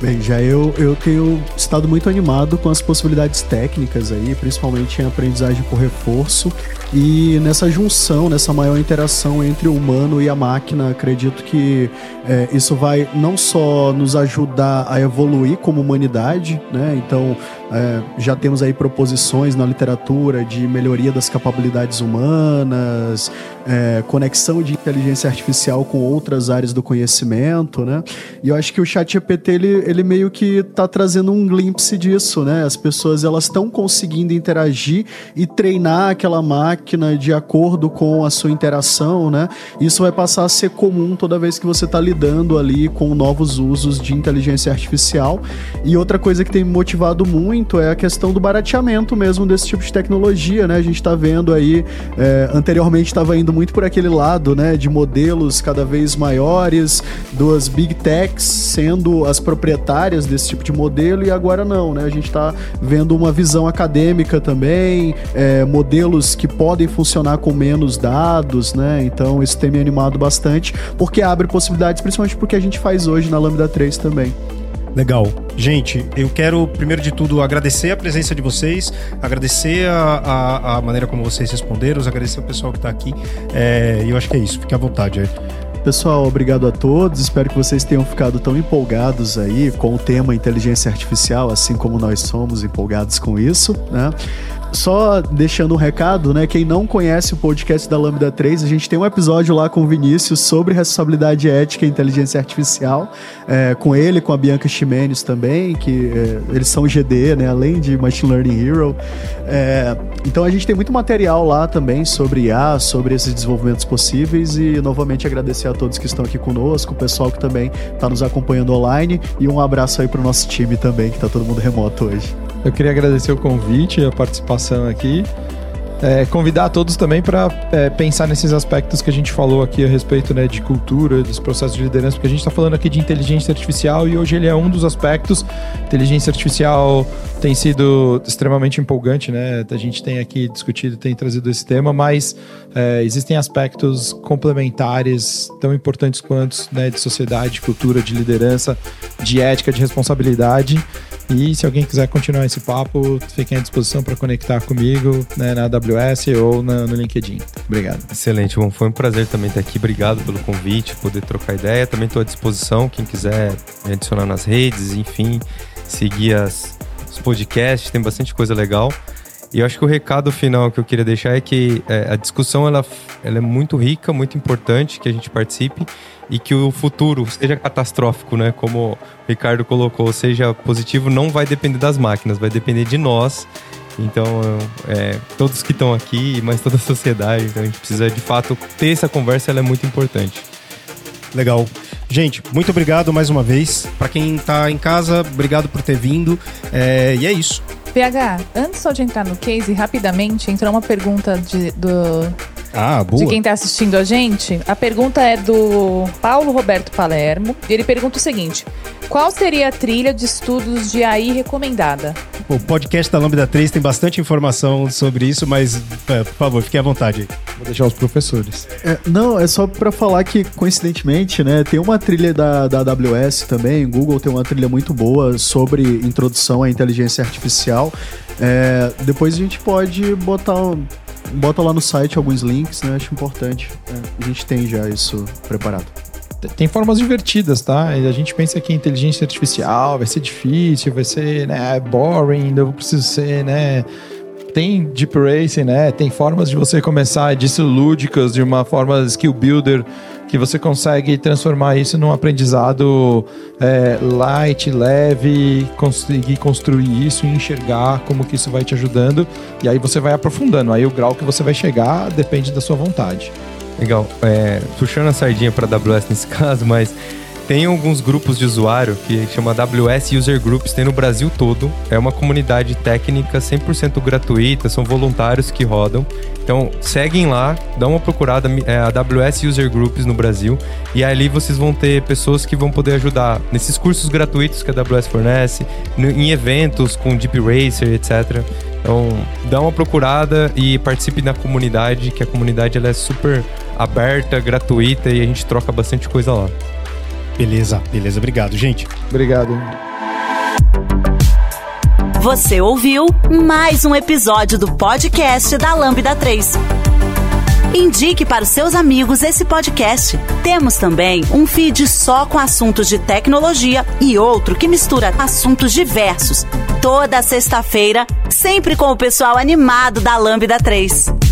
Bem, já eu, eu tenho estado muito animado com as possibilidades técnicas aí, principalmente em aprendizagem por reforço e nessa junção, nessa maior interação entre o humano e a máquina. Acredito que é, isso vai não só nos ajudar a evoluir como humanidade, né? Então, é, já temos aí proposições na literatura de melhoria das capacidades humanas, é, conexão de inteligência artificial com outras áreas do conhecimento, né? E eu acho que o chat GPT, ele, ele meio que está trazendo um glimpse disso, né? As pessoas, elas estão conseguindo interagir e treinar aquela máquina de acordo com a sua interação, né? Isso vai passar a ser comum toda vez que você está lidando ali com novos usos de inteligência artificial. E outra coisa que tem me motivado muito muito é a questão do barateamento mesmo desse tipo de tecnologia, né? A gente está vendo aí, é, anteriormente estava indo muito por aquele lado, né? De modelos cada vez maiores, duas big techs sendo as proprietárias desse tipo de modelo e agora não, né? A gente está vendo uma visão acadêmica também, é, modelos que podem funcionar com menos dados, né? Então isso tem me animado bastante, porque abre possibilidades, principalmente porque a gente faz hoje na Lambda 3 também. Legal. Gente, eu quero, primeiro de tudo, agradecer a presença de vocês, agradecer a, a, a maneira como vocês responderam, agradecer o pessoal que está aqui. É, e eu acho que é isso. Fique à vontade aí. Pessoal, obrigado a todos. Espero que vocês tenham ficado tão empolgados aí com o tema inteligência artificial, assim como nós somos empolgados com isso, né? Só deixando um recado, né? Quem não conhece o podcast da Lambda 3, a gente tem um episódio lá com o Vinícius sobre responsabilidade ética e inteligência artificial, é, com ele, com a Bianca Ximenes também, que é, eles são GD, né? Além de Machine Learning Hero. É, então a gente tem muito material lá também sobre IA, sobre esses desenvolvimentos possíveis e novamente agradecer a todos que estão aqui conosco, o pessoal que também está nos acompanhando online e um abraço aí para o nosso time também, que está todo mundo remoto hoje. Eu queria agradecer o convite e a participação aqui. É, convidar a todos também para é, pensar nesses aspectos que a gente falou aqui a respeito né, de cultura, dos processos de liderança, porque a gente está falando aqui de inteligência artificial e hoje ele é um dos aspectos. Inteligência artificial tem sido extremamente empolgante, né? A gente tem aqui discutido, tem trazido esse tema, mas é, existem aspectos complementares tão importantes quanto né, de sociedade, de cultura, de liderança, de ética, de responsabilidade. E se alguém quiser continuar esse papo, fiquem à disposição para conectar comigo né, na AWS ou na, no LinkedIn. Obrigado. Excelente, bom, foi um prazer também estar aqui. Obrigado pelo convite, poder trocar ideia. Também estou à disposição, quem quiser me adicionar nas redes, enfim, seguir as, os podcasts, tem bastante coisa legal. E eu acho que o recado final que eu queria deixar é que é, a discussão ela, ela é muito rica, muito importante que a gente participe e que o futuro seja catastrófico, né? Como o Ricardo colocou, seja positivo, não vai depender das máquinas, vai depender de nós. Então, é, todos que estão aqui, mas toda a sociedade, então a gente precisa de fato ter essa conversa, ela é muito importante. Legal. Gente, muito obrigado mais uma vez. Para quem está em casa, obrigado por ter vindo. É, e é isso. PH, antes só de entrar no case, rapidamente, entrou uma pergunta de, do, ah, boa. de quem está assistindo a gente. A pergunta é do Paulo Roberto Palermo. E ele pergunta o seguinte: Qual seria a trilha de estudos de AI recomendada? O podcast da Lambda 3 tem bastante informação sobre isso, mas, é, por favor, fique à vontade. Vou deixar os professores. É, não, é só para falar que, coincidentemente, né, tem uma trilha da, da AWS também, Google tem uma trilha muito boa sobre introdução à inteligência artificial. É, depois a gente pode botar bota lá no site alguns links, né? Acho importante. É, a gente tem já isso preparado. Tem formas divertidas, tá? A gente pensa que inteligência artificial vai ser difícil, vai ser né, boring, eu preciso ser, né? Tem Deep Racing, né? Tem formas de você começar disso lúdicas, de uma forma skill builder, que você consegue transformar isso num aprendizado é, light, leve, conseguir construir isso e enxergar como que isso vai te ajudando. E aí você vai aprofundando. Aí o grau que você vai chegar depende da sua vontade. Legal. É, puxando a sardinha para AWS nesse caso, mas tem alguns grupos de usuário que chama AWS User Groups, tem no Brasil todo. É uma comunidade técnica 100% gratuita, são voluntários que rodam. Então, seguem lá, dá uma procurada, é, AWS User Groups no Brasil, e ali vocês vão ter pessoas que vão poder ajudar nesses cursos gratuitos que a AWS fornece, em eventos com Deep Racer, etc. Então, dá uma procurada e participe da comunidade, que a comunidade ela é super aberta, gratuita e a gente troca bastante coisa lá. Beleza, beleza. Obrigado, gente. Obrigado. Você ouviu mais um episódio do podcast da Lambda 3. Indique para os seus amigos esse podcast. Temos também um feed só com assuntos de tecnologia e outro que mistura assuntos diversos. Toda sexta-feira, sempre com o pessoal animado da Lambda 3.